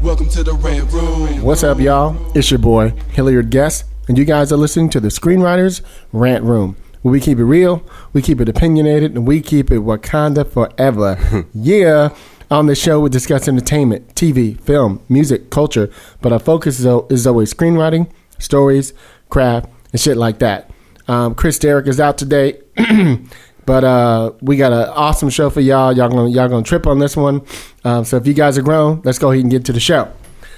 Welcome to the Red Room. What's up, y'all? It's your boy, Hilliard Guest, and you guys are listening to the Screenwriters Rant Room, where we keep it real, we keep it opinionated, and we keep it Wakanda forever. yeah. On the show, we discuss entertainment, TV, film, music, culture, but our focus is, is always screenwriting, stories, craft, and shit like that. Um, Chris Derrick is out today. But uh, we got an awesome show for y'all. Y'all gonna y'all gonna trip on this one. Um, so if you guys are grown, let's go ahead and get to the show.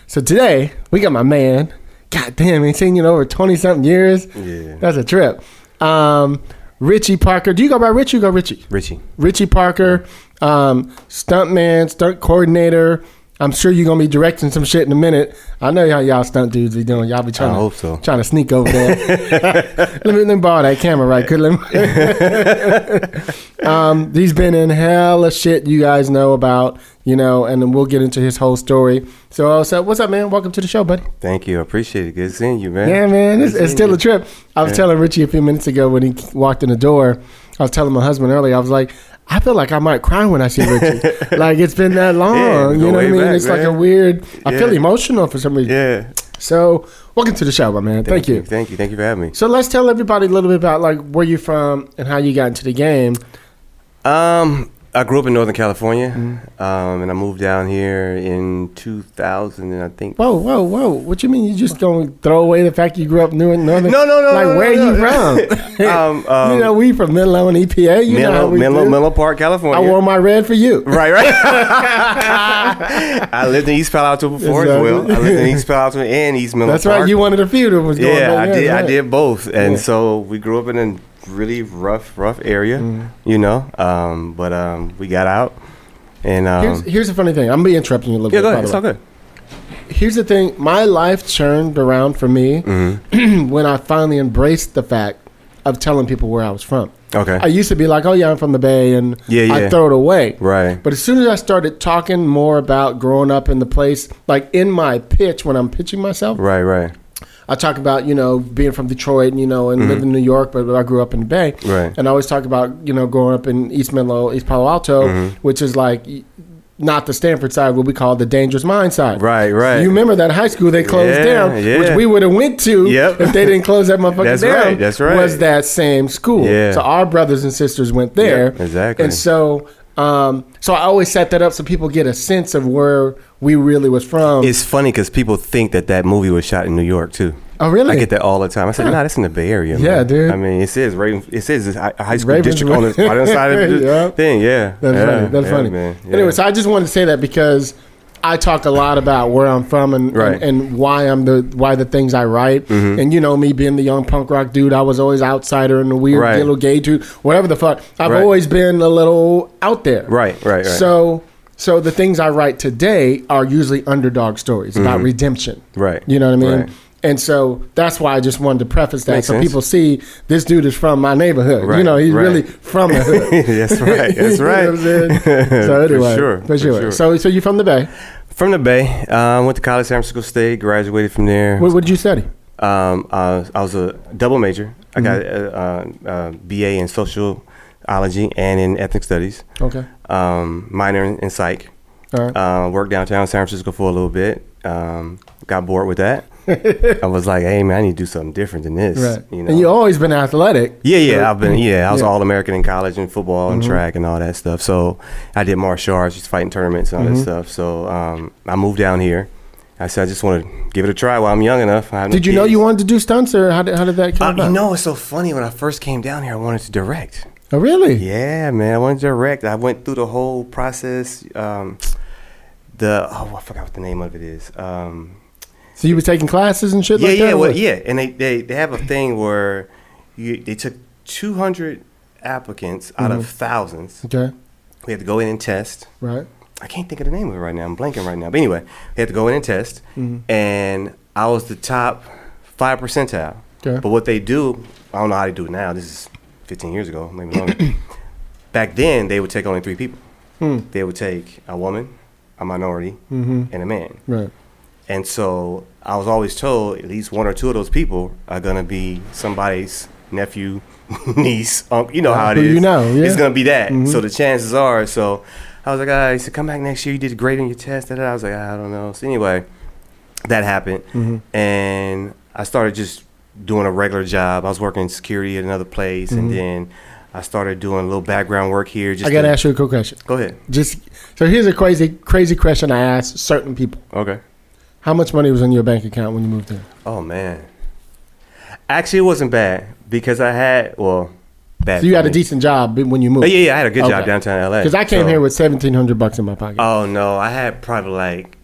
So today we got my man. God damn, ain't seen you in over twenty something years. Yeah. that's a trip. Um, Richie Parker. Do you go by Richie? or go Richie. Richie. Richie Parker, um, stuntman, stunt coordinator. I'm sure you're gonna be directing some shit in a minute. I know how y'all stunt dudes be doing. Y'all be trying I to hope so. trying to sneak over there. let, me, let me borrow that camera, right? Could let me- um, he's been in hella shit you guys know about, you know, and then we'll get into his whole story. So, uh, so what's up, man? Welcome to the show, buddy. Thank you. I appreciate it. Good seeing you, man. Yeah, man, it's, it's still you. a trip. I was telling Richie a few minutes ago when he walked in the door. I was telling my husband earlier. I was like, I feel like I might cry when I see Richie. like it's been that long. Yeah, you know what I mean? back, it's like a man. weird. I feel emotional for some reason. Yeah. So, welcome to the show, my man. Thank, you. Thank you. Thank you for having me. So let's tell everybody a little bit about like where you're from and how you got into the game. Um, I grew up in Northern California, Mm-hmm. um, and I moved down here in 2000, and I think. Whoa, whoa, whoa! What you mean? You just gonna throw away the fact you grew up new in northern? No, no, no, Like no, where no, you no. from? Um, um, you know we from Menlo and EPA. You know Menlo, we Menlo, do. Menlo Park, California. I wore my red for you. Right, right. I lived in East Palo Alto before as well. I lived in East Palo Alto and East Menlo That's Park. right. You wanted a few that was going. Yeah, I did. I did both, and Yeah. so we grew up in a really rough, rough area, Mm-hmm. you know. Um, but um, we got out, and um, Here's, here's the funny thing. I'm gonna be interrupting you a little yeah, bit. go ahead. It's all good. Here's the thing. My life turned around for me Mm-hmm. when I finally embraced the fact of telling people where I was from. Okay. I used to be like, "Oh yeah, I'm from the Bay," and Yeah, I throw it away. Right. But as soon as I started talking more about growing up in the place, like in my pitch when I'm pitching myself, Right. Right. I talk about you know being from Detroit, and you know, and living in New York, but I grew up in the Bay. Mm-hmm. Right. And I always talk about you know growing up in East Menlo, East Palo Alto, Mm-hmm. which is like not the Stanford side, what we call the dangerous mind side. Right, right. You remember that high school they closed Yeah, down, which we would have went to Yep. if they didn't close that motherfucker That's down. right, that's right. Was that same school? Yeah. So our brothers and sisters went there. Yep, exactly. And so. Um, so I always set that up so people get a sense of where we really was from. It's funny because people think that that movie was shot in New York too. oh, really? I get that all the time. I said, "No, nah, that's in the Bay Area." Yeah, man." dude. I mean, it says Raven. It says it's high school Ravens- district on the, on the side of the Yeah. thing. Yeah, That's yeah, funny. That's yeah, funny. man. Yeah. Anyway, so I just wanted to say that because I talk a lot about where I'm from and, Right. and, and why I'm the why the things I write. Mm-hmm. And you know me being the young punk rock dude, I was always outsider and the weird Right. little gay dude, whatever the fuck. I've Right. always been a little out there. Right, right, right. So so the things I write today are usually underdog stories about redemption. Mm-hmm. Right. You know what I mean? Right. And so that's why I just wanted to preface that Makes so sense. people see this dude is from my neighborhood. You know, he's right. really from the hood. that's right. That's You know right. what I'm so For anyway, sure, for for sure. sure. So, so you're from the Bay. From the Bay, uh, went to college, San Francisco State, graduated from there. What, what did you study? Um, uh, I was a double major. I got Mm-hmm. a, a, a BA in sociology and in ethnic studies. Okay. Um, minor in, in psych. All right. Uh, worked downtown San Francisco for a little bit. Um, got bored with that. I was like, "Hey man, I need to do something different than this." right. You know. And you always been athletic. yeah, yeah. So- I've been. Yeah, I was Yeah. Mm-hmm. all American in college in football and track and all that stuff. So I did martial arts, just fighting tournaments and all Mm-hmm. that stuff. So um, I moved down here. I said, I just want to give it a try while I'm young enough. I have no Did you know you wanted to do stunts, or how did, how did that come Uh, about? you know, it's so funny. When I first came down here, I wanted to direct. Oh, really? Yeah, man. I wanted to direct. I went through the whole process. Um, the oh, I forgot what the name of it is. Um, So you were taking classes and shit yeah, like yeah, that? or well, yeah. And they, they, they have a thing where you, they took 200 applicants out Mm-hmm. of thousands. Okay. We had to go in and test. Right. I can't think of the name of it right now. I'm blanking right now. But anyway, we had to go in and test, Mm-hmm. and I was the top five percentile. Okay. But what they do, I don't know how they do it now. This is 15 years ago, maybe longer. Back then, they would take only three people. Hmm. They would take a woman, a minority, Mm-hmm. and a man. Right. And so I was always told at least one or two of those people are gonna be somebody's nephew, niece, uncle. You know how it is. You know, yeah. It's gonna be that. Mhm. So the chances are. So I was like, ah, he said, come back next year. You did great on your test. da, da. I was like, I don't know. So anyway, that happened, Mm-hmm. and I started just doing a regular job. I was working in security at another place, Mhm. and then I started doing a little background work here. Just I got to to- ask you a quick question. Go ahead. Just so here's a crazy, crazy question I ask certain people. Okay. How much money was in your bank account when you moved here? Oh man. Actually, it wasn't bad because I had well, bad. So you had a decent job when you moved. yeah, yeah, I had a good job downtown LA. Because I came so- here with seventeen hundred bucks in my pocket. Oh no, I had probably like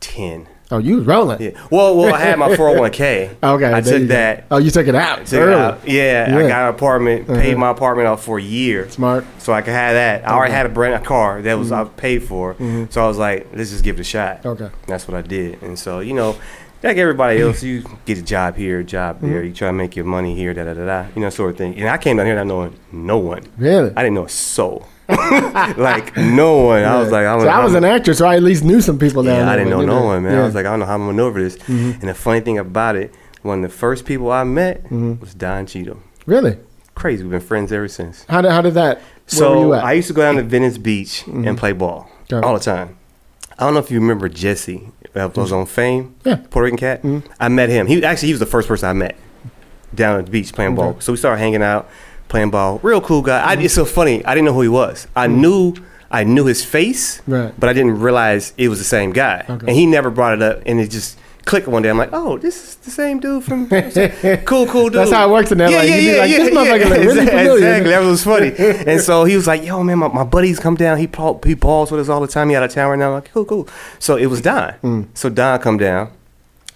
ten. Oh, you was rolling. Yeah. Well, well, I had my four hundred one k. Okay, I took that. Oh, you took it out Took it out. Yeah, I got an apartment. Uh-huh. Paid my apartment off for a year, Smart. so I could have that. I already had a brand a car that was Mhm. I paid for, Mhm. so I was like, let's just give it a shot. Okay. That's what I did. And so, you know, like everybody else, you get a job here, a job Mm-hmm. there. You try to make your money here, da da da da. You know, sort of thing. And I came down here not knowing no one. Really? I didn't know a soul. like no one. I was like, I, so I was I'm- an actor, so I at least knew some people down Yeah, there. I didn't know no one, man. I was like, I don't know how I'm gonna maneuver this. Mhm. And the funny thing about it, one of the first people I met Mhm. was Don Cheadle. really? Crazy. We've been friends ever since. How did how did that? So were you at? I used to go down to Venice Beach Mhm. and play ball Okay. all the time. I don't know if you remember Jesse. That was on Fame. Yeah. Puerto Rican cat. Mhm. I met him. He actually he was the first person I met down at the beach playing ball. So we started hanging out, playing ball. Real cool guy. I, it's so funny. I didn't know who he was. I knew I knew his face, Right. but I didn't realize it was the same guy. Okay. And he never brought it up, and it just clicked one day. I'm like, oh, this is the same dude from cool, cool dude. That's how it works in LA. Yeah, You yeah, yeah, like, yeah, this really. Exactly. That was funny. and so he was like, yo, man, my, my buddies come down. He ball, he balls with us all the time. He out of town right now. I'm like, cool, cool. So it was Don. Mm. So Don come down,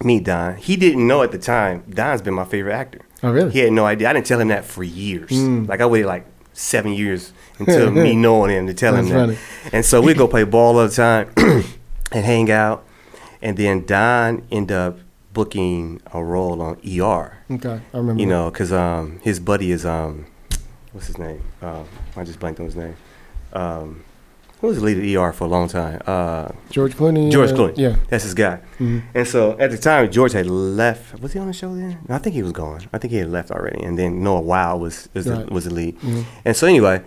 meet Don. He didn't know at the time. Don's been my favorite actor. Oh, really? He had no idea. I didn't tell him that for years. Mm. Like I waited like seven years until me knowing him to tell him that. funny. And so we'd go play ball all the time and hang out. And then Don ended up booking a role on ER. Okay, I remember. You know, because um, his buddy is um, what's his name? Um, I just blanked on his name. Um, who was the lead of ER for a long time? Uh, George Clooney. George uh, Clooney. Yeah. That's his guy. Mhm. And so at the time, George had left. Was he on the show then? No, I think he was gone. I think he had left already. And then Noah Wyle was was, Right. the, was the lead. Mhm. And so anyway,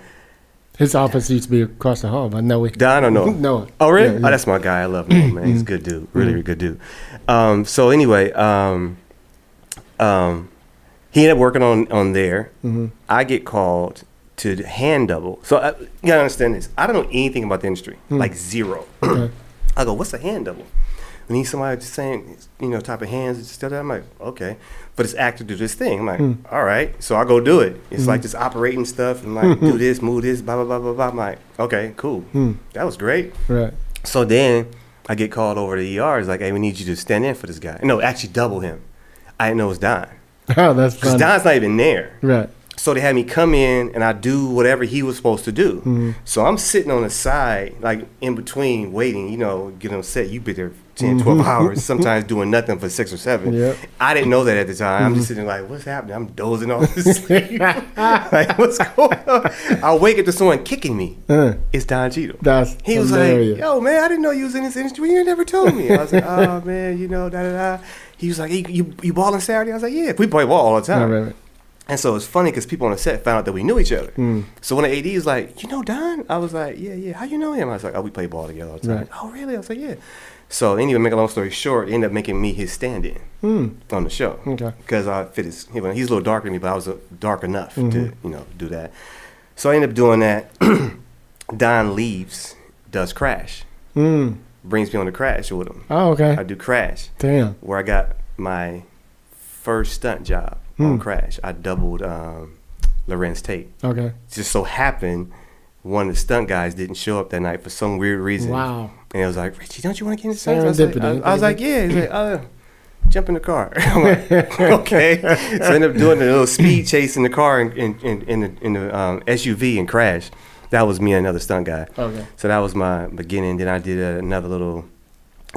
His office used to be across the hall, but no, we. Don or Noah? Noah. Oh really? Yeah, Mm-hmm. Oh, that's my guy. I love Noah, man. He's a good dude. Really, really good dude. Um, so anyway, um, um, he ended up working on on there. Mhm. I get called to hand double. So uh, you gotta understand this. I don't know anything about the industry, like zero. Okay. I go, what's a hand double? We need somebody just saying, you know, type of hands and stuff. I'm like, okay. But this actor do this thing. I'm like, Hmm. all right. So I go do it. It's like just operating stuff and like do this, move this, blah blah blah blah blah. I'm like, okay, cool. Hmm. That was great. Right. So then I get called over to the ER. It's like, hey, we need you to stand in for this guy. No, actually double him. I didn't know it was Don. Oh, that's Because funny. Don's not even there. Right. So they had me come in and I do whatever he was supposed to do. Mhm. So I'm sitting on the side, like in between, waiting, you know, get on set. You've been there 10, 12 hours, sometimes doing nothing for six or seven. Yep. I didn't know that at the time. I'm just sitting like, what's happening? I'm dozing off to sleep. like, what's going on? I wake up to someone kicking me. Uh, It's Don Cheadle. that's He was hilarious. like, "Yo, man, I didn't know you was in this industry. You never told me." I was like, "Oh man, you know, da da da." He was like, hey, "You you balling Saturday?" I was like, "Yeah, we play ball all the time." right, right. And so it's funny because people on the set found out that we knew each other. Mm. So when the AD was like, "You know Don?" I was like, "Yeah, yeah." How you know him? I was like, "Oh, we play ball together all the time." Right. Oh, really? I was like, "Yeah." So anyway, make a long story short, he ended up making me his stand-in Mm. on the show Okay. because I fit his. He was, he's a little darker than me, but I was uh, dark enough to Mhm. you know do that. So I ended up doing that. Don leaves, does Crash, Mm. brings me on the Crash with him. Oh, okay. I do Crash, Damn. where I got my first stunt job Hmm. on Crash. I doubled um, Larenz Tate. Okay. Just so happened one of the stunt guys didn't show up that night for some weird reason. Wow. And it was like, Richie, don't you want to get in the stunts? I was like, I, I was like, yeah. He's like, uh, jump in the car. I'm like, okay. So I ended up doing a little speed chase in the car in, in, in, in the, in the um, SUV and crash. That was me and another stunt guy. Okay. So that was my beginning. Then I did uh, another little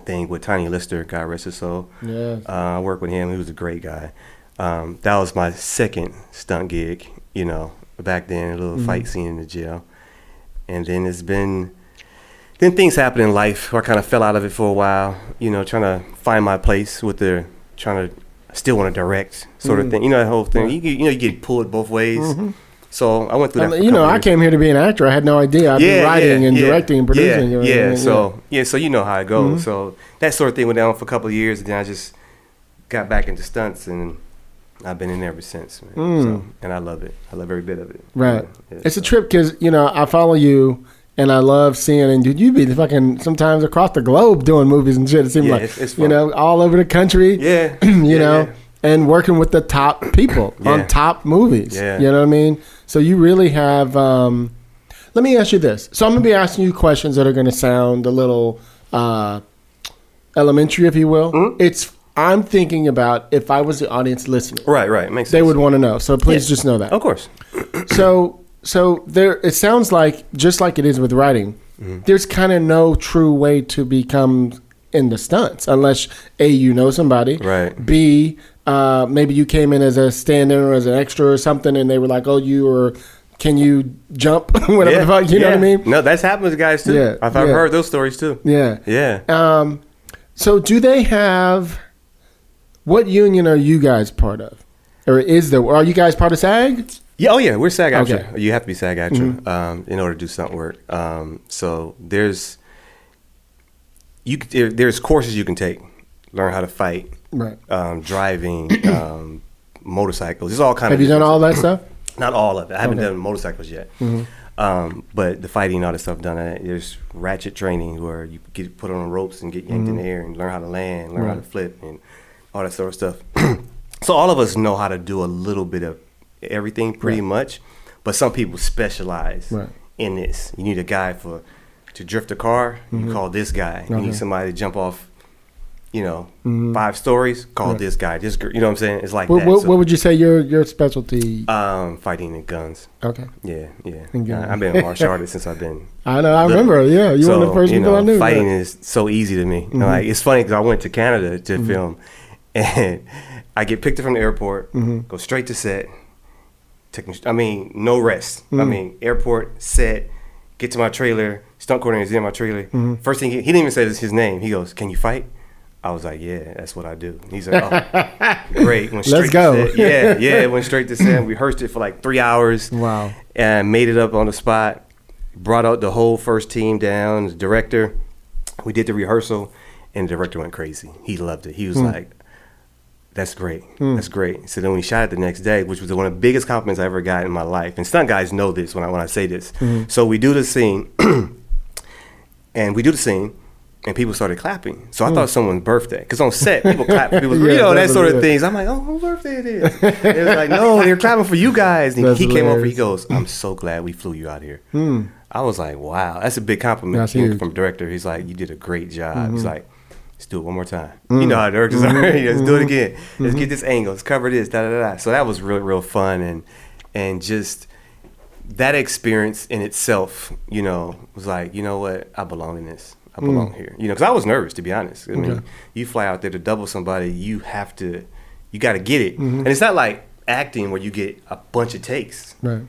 thing with Tiny Lister, God rest his soul. Yeah. Uh, I worked with him. He was a great guy. Um, that was my second stunt gig, you know, back then, a little fight scene in the jail. And then it's been, then things happened in life where I kind of fell out of it for a while, you know, trying to find my place with the, trying to, still want to direct sort of thing. You know, that whole thing. You, get- you know, you get pulled both ways. So I went through that. you know, I years. came here to be an actor. I had no idea. I've been writing and directing and producing. Yeah, you know I yeah. mean? So yeah, so you know how it goes. Mm-hmm. So that sort of thing went down for a couple of years, and then I just got back into stunts, and I've been in there ever since. Man. So, and I love it. I love every bit of it. Mm. Right. Yeah, it's a trip because you know I follow you and I love seeing and dude you be fucking sometimes across the globe doing movies and shit. It seems Yeah, like it's- it's you know all over the country. Yeah. you yeah, know. And working with the top people on top movies. Yeah. You know what I mean? So you really have um let me ask you this. So I'm gonna be asking you questions that are gonna sound a little uh elementary, if you will. Mm-hmm. It's I'm thinking about if I was the audience listening. Right, right. Makes sense. They would want to know. So please Yeah. just know that Of course. so so there it sounds like just like it is with writing Mm-hmm. there's kind of no true way to become in the stunts unless a you know somebody Right. b uh, maybe you came in as a stand-in or as an extra or something and they were like oh you or can you jump whatever the fuck you know what i mean No, that's happened to guys too. Yeah, I've, I've yeah. heard those stories too. yeah Yeah. um so do they have what union are you guys part of or is there are you guys part of sag Yeah, oh yeah, we're SAG. Okay. Mm-hmm. You have to be SAG AFTRA um, in order to do stunt work. Um, so there's you there, there's courses you can take, learn how to fight, right um, driving, um, motorcycles. There's all kind have of. you done all that stuff Not all of it. I haven't Okay. Mm-hmm. done motorcycles yet. Um, but the fighting, all that stuff done. Uh, there's ratchet training where you get put on ropes and get yanked in the air and learn how to land, learn how to Mm-hmm. Flip, and all that sort of stuff. so all of us know how to do a little bit of everything, pretty much. But some people specialize Right. in this. You need a guy for to drift a car. You call this guy. You Mm-hmm. Need somebody to jump off. You know, five stories. Call Right. this guy. This, gr- you know what I'm saying? It's like what, that. what, So, what would you say your your specialty um, fighting and guns. okay Yeah, yeah. I- I've been a martial artist since I've been. I know. I little. remember. Yeah, you so, were the first you people know, I knew. Fighting is so easy to me. Mm-hmm. Like it's funny because I went to Canada to film, and I get picked up from the airport, Mm-hmm. go straight to set. Take, me- I mean, no rest. Mm. I mean, airport set. Get to my trailer. Stunt coordinator's in my trailer. Mm-hmm. First thing he, he didn't even say his name. He goes, "Can you fight?" I was like, "Yeah, that's what I do." He's like, "Oh, great." Went Let's straight to go. set. Yeah, yeah. Went straight to set. We rehearsed it for like three hours Wow. and made it up on the spot. Brought out the whole first team down, the director. We did the rehearsal, and the director went crazy. He loved it. He was like, "That's great, hmm. that's great." So then we shot it the next day, which was one of the biggest compliments I ever got in my life. And stunt guys know this when I when I say this. Mm-hmm. So we do the scene, and we do the scene. And people started clapping, so I hmm. thought someone's birthday. Because on set, people clap for people, Yeah, you know, that sort of things. I'm like, oh, whose birthday it is? It was like, no, they're clapping for you guys. And That's he came over, he goes, I'm so glad we flew you out here. Hmm. I was like, wow, that's a big compliment That's came huge. Mm-hmm. from director. He's like, you did a great job. He's mm-hmm. like, let's do it one more time. You know how directors are. Mm-hmm. let's do it mm-hmm. again. Let's get mm-hmm. this angle. Let's cover this. Da da da. So that was really real fun and and just that experience in itself, you know, was like, you know what, I belong in this. I mm. belong here. You know, because I was nervous to be honest. I mean, Okay. you fly out there to double somebody, you have to, you got to get it. And it's not like acting where you get a bunch of takes Right.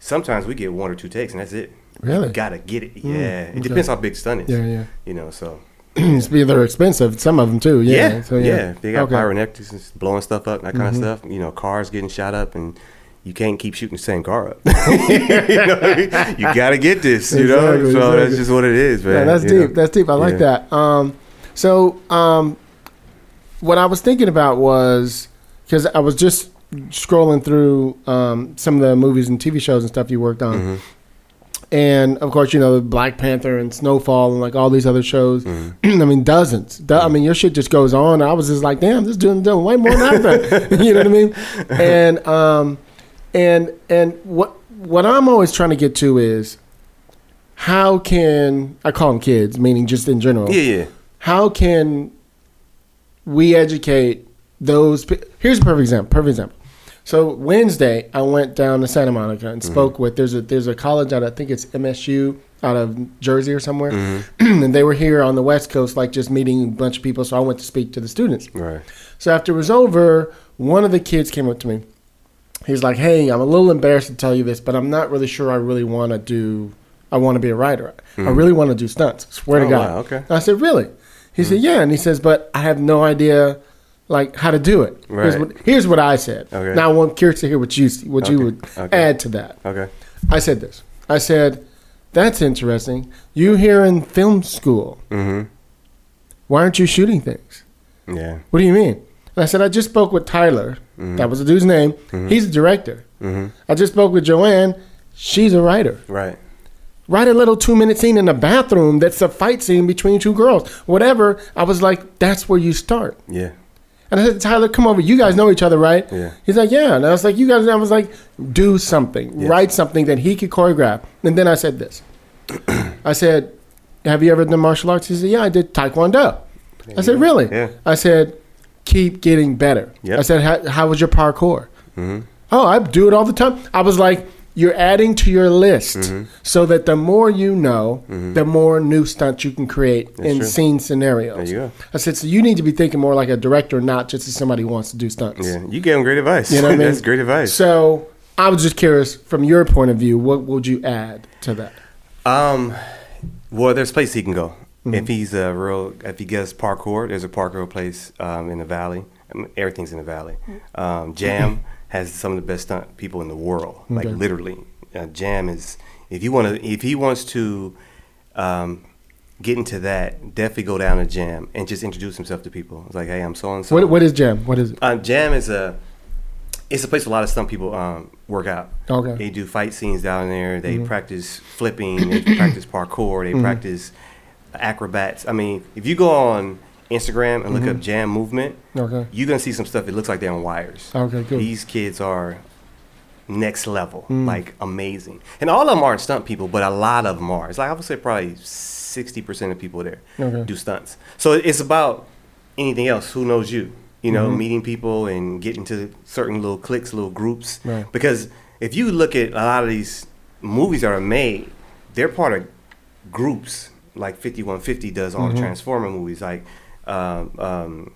sometimes we get one or two takes and that's it. Really? You gotta get it. Mm. Yeah. okay. It depends how big stunt is. Yeah, yeah. You know, so they're expensive. Some of them too. Yeah. yeah. So, yeah. yeah. They got Okay. Mm-hmm. pyrotechnics blowing stuff up, that kind of stuff. You know, cars getting shot up and you can't keep shooting the same car up. you, know I mean? You gotta get this, you know? Exactly, So that's just what it is, man. Yeah, that's you deep. know? That's deep. I like Yeah. that. Um, so um, what I was thinking about was because I was just scrolling through um, some of the movies and TV shows and stuff you worked on. Mm-hmm. And of course, you know Black Panther and Snowfall and like all these other shows. Mm-hmm. I mean, dozens. Do- I mean, your shit just goes on. I was just like, damn, this doing doing way more than I've done. you know what I mean? And um, And and what what I'm always trying to get to is how can I call them kids, meaning just in general. Yeah, yeah. How can we educate those? pe- Here's a perfect example. Perfect example. So Wednesday, I went down to Santa Monica and mm-hmm. spoke with there's a there's a college out I think it's MSU out of Jersey or somewhere, mm-hmm. and they were here on the West Coast, like just meeting a bunch of people. So I went to speak to the students. Right. So after it was over, one of the kids came up to me. He's like, "Hey, I'm a little embarrassed to tell you this, but I'm not really sure I really want to do. I want to be a writer. I mm-hmm. really want to do stunts. Swear to Oh, God." wow, okay. And I said, "Really?" He said, "Yeah." And he says, "But I have no idea, like how to do it." Here's, Right. what, here's what I said. Okay. Now I'm curious to hear what you what you would okay. add to that. Okay. I said this. I said, "That's interesting. You here in film school? Mm-hmm. Why aren't you shooting things?" Yeah. What do you mean? And I said, I just spoke with Tyler. That was the dude's name. He's a director. Mm-hmm. I just spoke with Joanne. She's a writer. Right. Write a little two minute scene in a bathroom that's a fight scene between two girls. Whatever. I was like, that's where you start. Yeah. And I said, Tyler, come over. You guys know each other, right? Yeah. He's like, yeah. And I was like, you guys, I was like, do something. Yeah. Write something that he could choreograph. And then I said this. I said, have you ever done martial arts? He said, yeah, I did Taekwondo. I said, really? Yeah. I said, keep getting better. Yep. I said, how, how was your parkour? Mm-hmm. Oh, I do it all the time. I was like, you're adding to your list Mm-hmm. so that the more you know, the more new stunts you can create in true. scene scenarios. There you go. I said, so you need to be thinking more like a director, not just as somebody who wants to do stunts. Yeah. You gave him great advice. You know what I mean? That's great advice. So I was just curious, from your point of view, what would you add to that? Um, well, there's places he can go. Mm-hmm. If he's a real, if he gets parkour, there's a parkour place um, in the valley. I mean, everything's in the valley. Um, Jam has some of the best stunt people in the world. Like literally, uh, Jam is. If you want to, if he wants to, um, get into that, definitely go down to Jam and just introduce himself to people. It's like, hey, I'm so and so. What, what is Jam? What is it? Uh, Jam is a it's a place a lot of stunt people um, work out. Okay. They do fight scenes down there. They practice flipping. They practice parkour. They practice acrobats. I mean, if you go on Instagram and look up Jam Movement, Okay. you're gonna see some stuff. It looks like they're on wires. Okay, good. These kids are next level, like amazing. And all of them aren't stunt people, but a lot of them are. It's like I would say probably sixty percent of people there Okay. do stunts. So it's about anything else. Who knows you? You Mm-hmm. know, meeting people and getting to certain little cliques, little groups. Right. Because if you look at a lot of these movies that are made, they're part of groups. Like 5150 does Mm-hmm. all the Transformer movies. Like, um, um,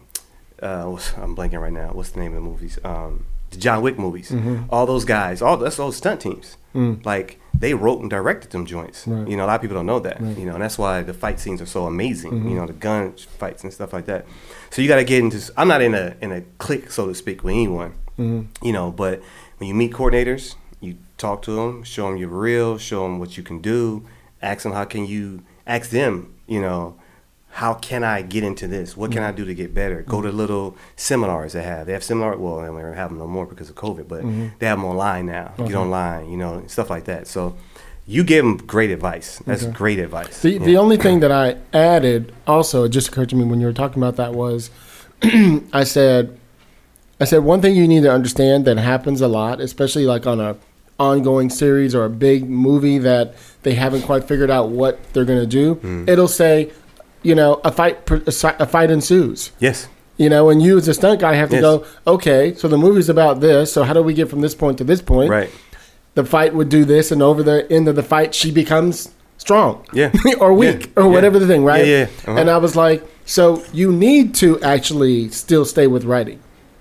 uh, I'm blanking right now. What's the name of the movies? Um, the John Wick movies. Mm-hmm. All those guys, all that's those stunt teams. Like they wrote and directed them joints. Mm. Right. You know, a lot of people don't know that. You know, and that's why the fight scenes are so amazing. Mm-hmm. You know, the gun fights and stuff like that. So you got to get into. I'm not in a in a clique, so to speak, with anyone. Mm-hmm. You know, but when you meet coordinators, you talk to them, show them you're real, show them what you can do, ask them how can you ask them. You know, how can I get into this? What can I mm-hmm. do to get better? Go to mm-hmm. little seminars they have. They have seminar. Well, they don't have them no more because of COVID, but mm-hmm. they have them online now. Get uh-huh. online, you know, stuff like that. So you give them great advice. That's great advice. The, Yeah. the only thing that I added also, it just occurred to me when you were talking about that was I said, I said one thing you need to understand that happens a lot, especially like on a ongoing series or a big movie that they haven't quite figured out what they're going to do. Hmm. It'll say, you know, a fight a fight ensues. yes. You know, and you as a stunt guy have to Yes. go, okay, so the movie's about this. So how do we get from this point to this point? Right. The fight would do this, and over the end of the fight, she becomes strong. Yeah. or weak, Yeah. or Yeah. whatever the thing, right? Yeah, yeah. Uh-huh. And I was like, so you need to actually still stay with writing.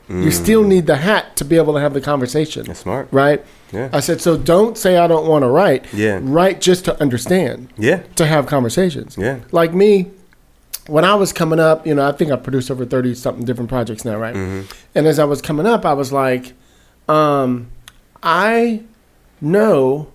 You still need the hat to be able to have the conversation. Mm. That's smart. Right? Yeah. I said, so don't say I don't want to write. Yeah. Write just to understand Yeah. to have conversations. Yeah. Like me, when I was coming up, you know, I think I produced over 30 something different projects now, right? Mm-hmm. And as I was coming up, I was like, um, I know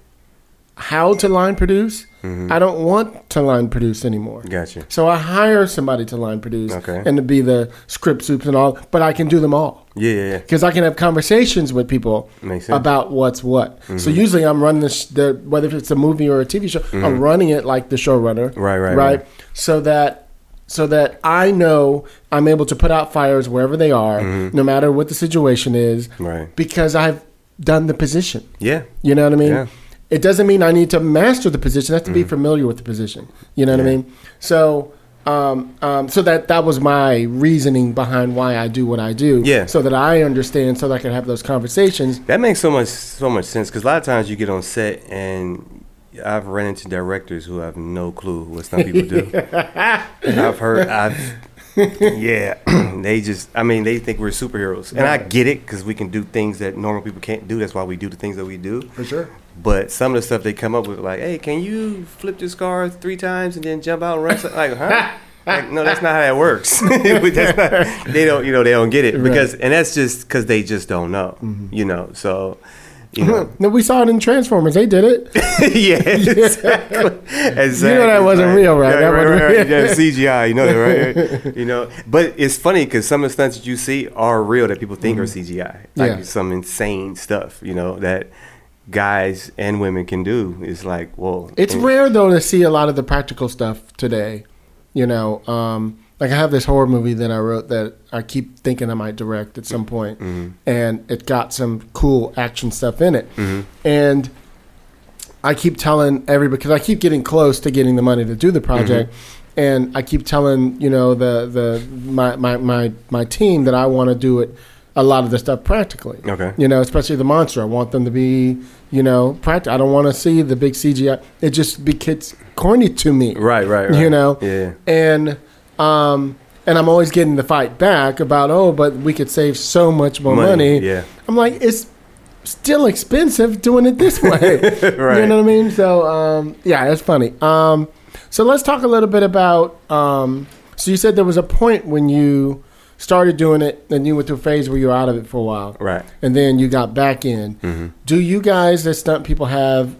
how to line produce. Mm-hmm. I don't want to line produce anymore. Gotcha. So I hire somebody to line produce Okay. and to be the script soups and all, but I can do them all Yeah, yeah, yeah. because I can have conversations with people. Mm-hmm. about what's what. So usually I'm running the, sh- the whether it's a movie or a TV show, I'm running it like the showrunner. Right, right, right, right. So that so that I know I'm able to put out fires wherever they are, no matter what the situation is. Mm-hmm. Right. Because I've done the position. Yeah. You know what I mean? Yeah. It doesn't mean I need to master the position. I have to be familiar with the position. You know what I Mm. Mean? So, um, um, so that that was my reasoning behind why I do what I do. Yeah. So that I understand, so that I can have those conversations. That makes so much so much sense because a lot of times you get on set and I've run into directors who have no clue what some people do. and I've heard I've yeah they just I mean they think we're superheroes and I get it because we can do things that normal people can't do. That's why we do the things that we do. For sure. But some of the stuff they come up with, like, hey, can you flip this car three times and then jump out and run? Like, huh? Like, no, that's not how that works. Not, they don't, you know, they don't get it Right. because, and that's just because they just don't know, mm-hmm. you know. So, you know, No, we saw it in Transformers. They did it. yeah, exactly. exactly. You know that wasn't real, right? Yeah, That right, wasn't right, right. real. Yeah, CGI. You know that, right? you know, but it's funny because some of the stunts that you see are real that people think are CGI, like Mm-hmm. Yeah. some insane stuff. You know that guys and women can do. is like, whoa. It's rare though to see a lot of the practical stuff today. You know, um, like I have this horror movie that I wrote that I keep thinking I might direct at some point, mm-hmm. and it got some cool action stuff in it, mm-hmm. and I keep telling everybody because I keep getting close to getting the money to do the project. Mm-hmm. And I keep telling you know the the my my my, my team that I want to do it a lot of the stuff practically. Okay. You know, especially the monster. I want them to be, you know, practical. I don't want to see the big CGI. It just be gets corny to me. Right, right, right. You know. Yeah. And um and I'm always getting the fight back about oh, but we could save so much more money. Money, yeah. I'm like it's still expensive doing it this way. Right. You know what I mean? So um yeah, it's funny. Um so let's talk a little bit about um so you said there was a point when you started doing it and you went through a phase where you were out of it for a while Right. and then you got back in. Do you guys, as stunt people, have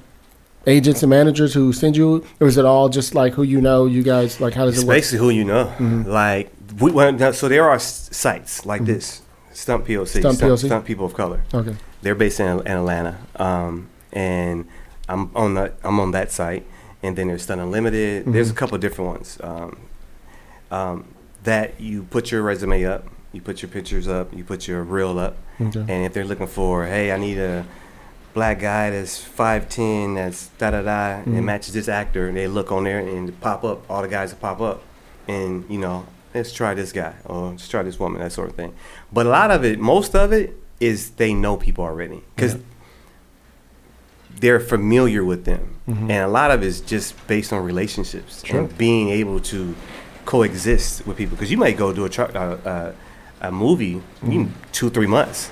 agents and managers who send you, or is it all just like who you know? You guys like how does It's it work? basically who you know. Mm-hmm. Like, we, now, so there are sites like this, Stunt POC, Stunt Stunt, POC. Stunt People of Color. Okay, They're based in, in Atlanta, um, and I'm on that. I'm on that site, and then there's Stunt Unlimited. Mm-hmm. There's a couple of different ones um, um, that you put your resume up, you put your pictures up, you put your reel up, Okay. and if they're looking for, hey, I need a black guy that's five ten, that's da da da, Mm-hmm. and matches this actor, and they look on there and pop up all the guys that pop up, and you know, let's try this guy or let's try this woman, that sort of thing. But a lot of it, most of it, is they know people already because Yeah. they're familiar with them, Mhm. and a lot of it's just based on relationships Sure. and being able to coexist with people. Because you might go do a, tr- uh, uh, a movie Mm-hmm. two three months.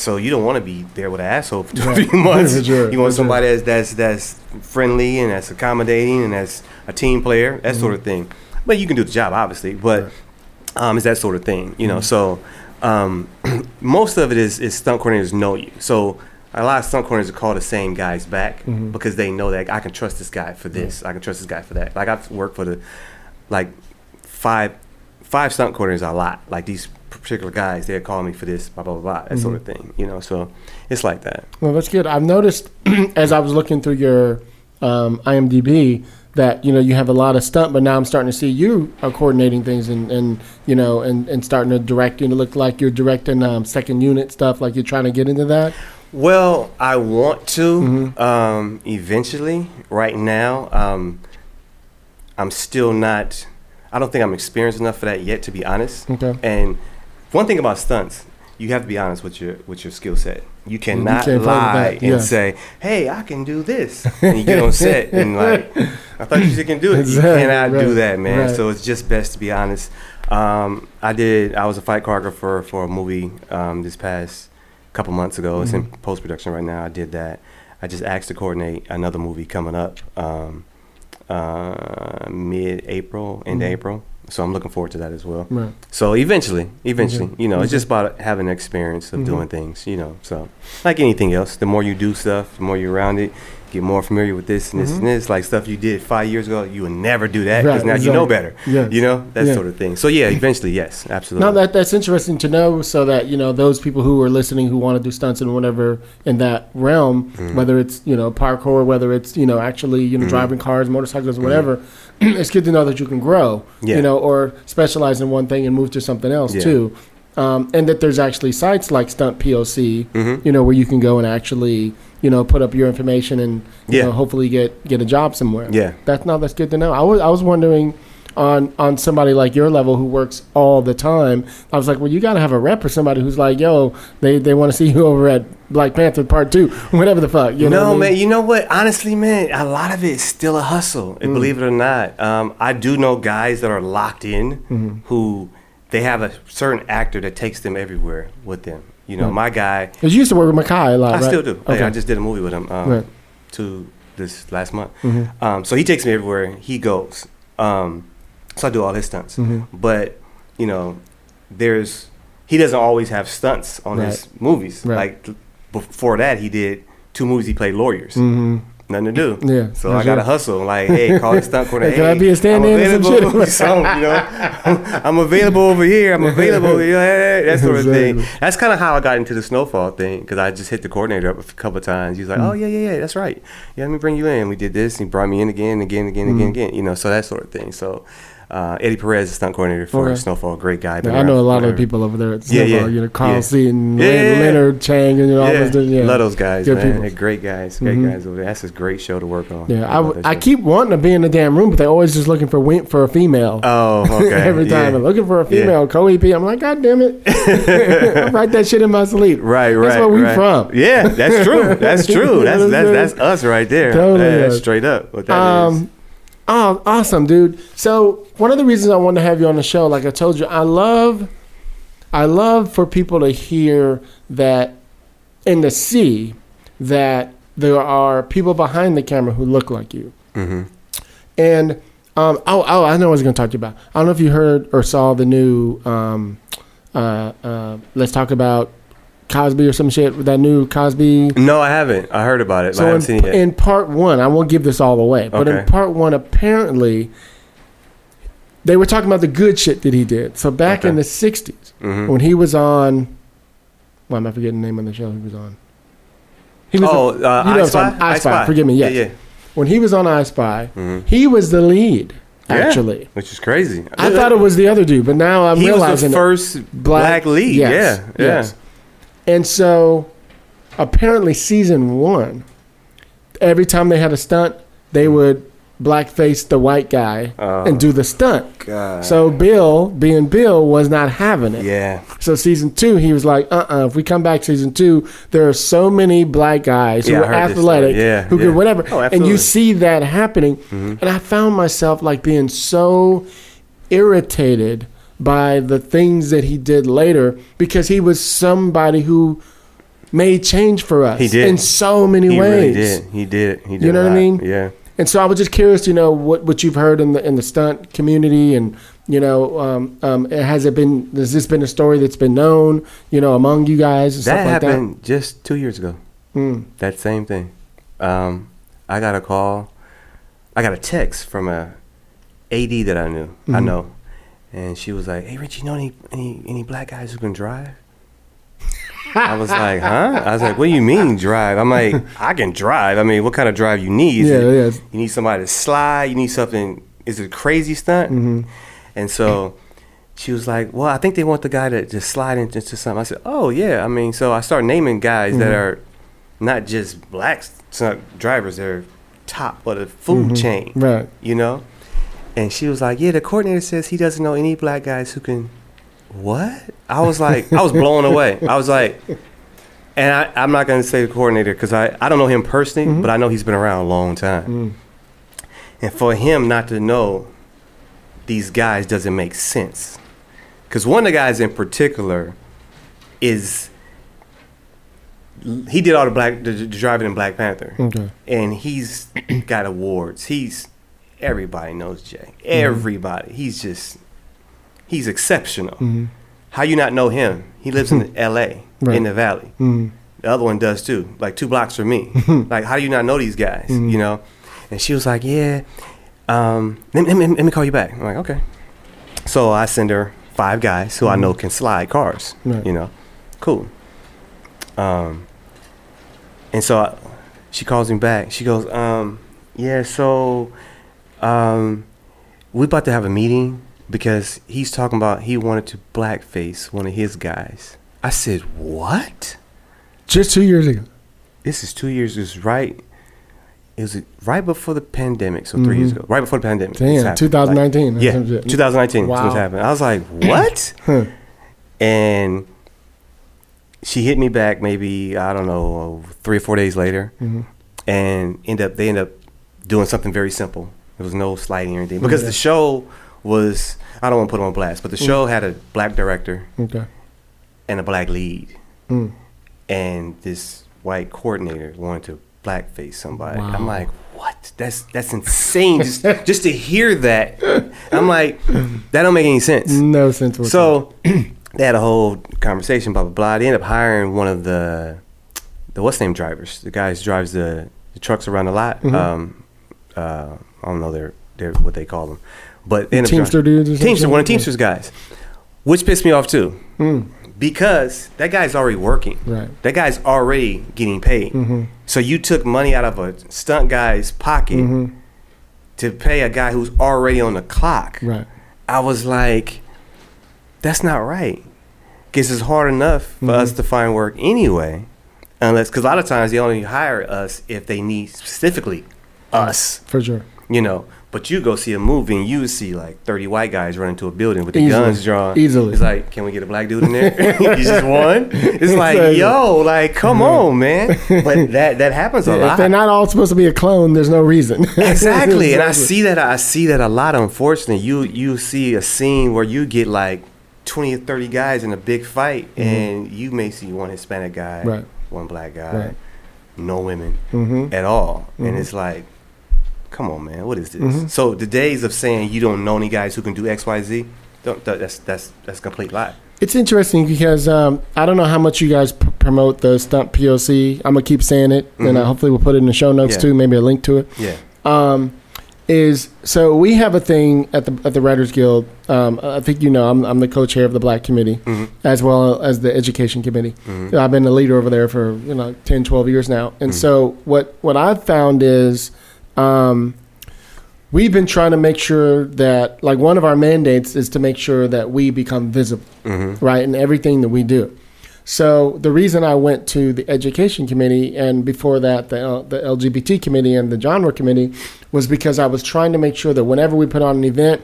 So you don't want to be there with an asshole for two Right. three months. You want somebody that's, that's that's friendly and that's accommodating and that's a team player, that sort of thing. But you can do the job, obviously. But Right. um, it's that sort of thing, you know. So um, most of it is, is stunt coordinators know you. So a lot of stunt coordinators call the same guys back Mhm. because they know that I can trust this guy for this. I can trust this guy for that. Like I've worked for the like five five stunt coordinators a lot. Like these particular guys, they're calling me for this, blah blah blah, blah that sort of thing. You know, so it's like that. well that's good. I've noticed as I was looking through your um, IMDb that you know you have a lot of stunt, but now I'm starting to see you are coordinating things and, and you know and, and starting to direct. You know, look like you're directing um, second unit stuff. Like you're trying to get into that. Well, I want to Mhm. um, eventually. Right now, um, I'm still not. I don't think I'm experienced enough for that yet, to be honest. Okay. And one thing about stunts, you have to be honest with your with your skill set. You cannot with lie that, and say, "Hey, I can do this," and you get on set and like, "I thought you said you can do it." Exactly, You cannot do that, man. right. So it's just best to be honest. Um, I did. I was a fight choreographer for a movie um, this past couple months ago. It's in Mm-hmm. post production right now. I did that. I just asked to coordinate another movie coming up um, uh, mid April, end Mhm. April. So I'm looking forward to that as well. Right. So eventually, eventually, Okay. you know, it's just about having experience of Mhm. doing things, you know. So, like anything else, the more you do stuff, the more you're around it, get more familiar with this and this Mhm. and this. Like stuff you did five years ago, you would never do that because Right, now you know better. exactly. Yes. You know that Yeah. sort of thing. So yeah, eventually, yes, absolutely. No, that that's interesting to know, so that you know those people who are listening who want to do stunts and whatever in that realm, Mm-hmm. whether it's you know parkour, whether it's you know actually you know driving cars, motorcycles, whatever. it's good to know that you can grow, Mm-hmm. Yeah. you know, or specialize in one thing and move to something else Yeah. too. um, and that there's actually sites like Stunt POC, Mm-hmm. you know, where you can go and actually, you know, put up your information and you Yeah. know, hopefully get get a job somewhere. Yeah. that's no, that's good to know. I was I was wondering. On, on somebody like your level who works all the time, I was like, well, you got to have a rep or somebody who's like, yo, they, they want to see you over at Black Panther Part Two, whatever the fuck. You know no, I mean? man. You know what? Honestly, man, a lot of it is still a hustle. Mm. And believe it or not, um, I do know guys that are locked in Mm-hmm. who they have a certain actor that takes them everywhere with them. You know, my guy, Because you used to work with Makai a lot, I right? still do. Like, Okay. I just did a movie with him um, Right. to this last month. Mhm. Um, so he takes me everywhere he goes. Um, so I do all his stunts. Mhm. But you know, there's he doesn't always have stunts on his movies. Right. Like before that, he did two movies. He played lawyers. Mhm. Nothing to do. Yeah, So I got to hustle. Like, hey, call the stunt coordinator. Hey, can I be a stand-in or some available. shit? Some, you know, I'm, I'm available over here. I'm available. You know, hey, that sort of thing. That's kind of how I got into the snowfall thing because I just hit the coordinator up a couple of times. He was like, Mm. "Oh yeah, yeah, yeah, that's right. Yeah, let me bring you in." We did this. He brought me in again, again, again, Mm. again, again. You know, so that sort of thing. So uh, Eddie Perez is stunt coordinator for Okay. Snowfall. Great guy. Yeah, I know a lot of forever. the people over there at Yeah, Snowfall, yeah, you know, Carl yeah. Seaton, Yeah, Leonard, yeah, yeah. Leonard Chang, and you know, all Yeah, those. Yeah, love those guys, Good man. people. Great guys, great Mhm. guys over there. That's a great show to work on. Yeah, I, keep wanting to be in the damn room, but they're always just looking for win- for a female. Oh, okay. Every time yeah. I'm looking for a Yeah. female co-EP, I'm like, God damn it! I write that shit in my sleep. Right, right. That's where we right. from. Yeah, that's true. That's true. That's that's that's us right there. Totally Yeah, that's straight up. What that is. Oh, awesome, dude. So one of the reasons I wanted to have you on the show, like I told you, I love, I love for people to hear that, and to see that there are people behind the camera who look like you. Mhm. And um, oh, oh, I know what I was going to talk to you about. I don't know if you heard or saw the new. Um, uh, uh, let's talk about Cosby or some shit with that new Cosby. No, I haven't. I heard about it, but I So haven't in, seen it yet. in part one, I won't give this all away, but in part one, apparently, they were talking about the good shit that he did. So back in the '60s, Mhm. when he was on, why am I forgetting the name of the show he was on? He was Oh, a- uh, you know I Spy. talking- I Spy. Forgive me. Yes. Yeah, yeah. when he was on I Spy, Mhm. he was the lead. Yeah, Actually, which is crazy. I thought it was the other dude, but now I'm he was realizing the first black, lead. Yes, yeah, yes. And so, apparently, season one, every time they had a stunt, they would blackface the white guy Oh. and do the stunt. God. So Bill, being Bill, was not having it. yeah, So season two, he was like, "Uh, uh If we come back season two, there are so many black guys who Yeah, are athletic. Yeah, who yeah. can whatever, Oh, and. Mm-hmm. you see that happening." And I found myself like being so irritated by the things that he did later because he was somebody who made change for us He did. in so many he ways. really did. He did. He did. You know what I mean? Yeah. And so I was just curious, you know, what, what you've heard in the in the stunt community, and you know, um, um, has it been has this been a story that's been known, you know, among you guys and That stuff like happened just two years ago. that? Mm. That same thing. Um, I got a call. I got a text from a AD that I knew. I Mhm. know, and she was like, "Hey, Rich, you know any any any black guys who can drive?" I was like, "Huh?" I was like, "What do you mean drive?" I'm like, "I can drive. I mean, what kind of drive you need? Yeah, it- yeah. You need somebody to slide. You need something. Is it a crazy stunt?" Mhm. And so she was like, "Well, I think they want the guy to just slide into something." I said, "Oh yeah." I mean, so I start naming guys that Mhm. are not just black stunt drivers; they're top of the food Mhm. chain, Right. you know. And she was like, "Yeah, the coordinator says he doesn't know any black guys who can." What? I was like, I was blown away. I was like, and I, I'm not gonna say the coordinator because I, I don't know him personally, Mhm. but I know he's been around a long time. Mm. And for him not to know these guys doesn't make sense. Because one of the guys in particular is he did all the black the, the driving in Black Panther, Okay. and he's got awards. He's everybody knows Jay. Everybody. He's just he's exceptional. Mm. How you not know him? He lives in L.A. Right. in the Valley. Mm. The other one does too, like two blocks from me. like, how do you not know these guys? You know? And she was like, "Yeah, um, let, me- let me, let me call you back." I'm like, "Okay." So I send her five guys who I know can slide cars. Right. You know, cool. Um, and so I, she calls me back. She goes, um, "Yeah, so um, we about to have a meeting because he's talking about he wanted to blackface one of his guys. I said, "What?" Just two years ago. This is two years. It was right. It was right before the pandemic, so 3 years ago. Right before the pandemic. Mm-hmm. Damn, 2019 Like, yeah, 2019. Wow. What's happening? I was like, "What?" Huh. and she hit me back maybe I don't know three or four days later, Mm-hmm. and end up they end up doing something very simple. There was no sliding or anything because the show was I don't want to put on blast, but the show had a black director Okay. and a black lead, Mm. and this white coordinator wanted to blackface somebody. Wow. I'm like, what? That's that's insane. just just to hear that, I'm like, that don't make any sense. No sense whatsoever. So they had a whole conversation, blah blah blah. They end up hiring one of the the what's name drivers, the guys who drives the, the trucks around a lot. Mhm. Um, uh, I don't know their their what they call them, but they Teamster dudes or Teamster, one of the Teamsters guys, which pissed me off too, Mm. because that guy's already working. Right. That guy's already getting paid. Mm-hmm. So you took money out of a stunt guy's pocket Mm-hmm. to pay a guy who's already on the clock. Right. I was like, that's not right. Because it's hard enough for Mhm. us to find work anyway. Unless, because a lot of times they only hire us if they need specifically us, For sure. You know. But you go see a movie and you see like 30 white guys run into a building with the Easily. guns drawn. Easily. It's like, can we get a black dude in there? you just one? It's like, Exactly. yo, like, come on, man. But that, that happens a Yeah, lot if they're not all supposed to be a clone, there's no reason. exactly and i see that i see that a lot unfortunately you you see a scene where you get like 20 or 30 guys in a big fight and you may see one hispanic guy Mm-hmm. Right. one black guy Right. no women Mhm. at all and Mhm. it's like come on man what is this Mhm. so the days of saying you don't know any guys who can do X, Y, Z, don't, that's that's that's a complete lie It's interesting because um, I don't know how much you guys p- promote the stunt POC. I'm gonna keep saying it, and uh, Mhm. hopefully we'll put it in the show notes Yeah. too. Maybe a link to it. yeah Um, is so we have a thing at the at the Writers Guild. Um, I think you know I'm I'm the co-chair of the Black Committee Mhm. as well as the Education Committee. Mhm. I've been the leader over there for you know 10, 12 years now, and so what what I've found is. Um, We've been trying to make sure that, like, one of our mandates is to make sure that we become visible Mhm. right, in everything that we do. So the reason I went to the education committee and before that the L- the LGBT committee and the genre committee was because I was trying to make sure that whenever we put on an event,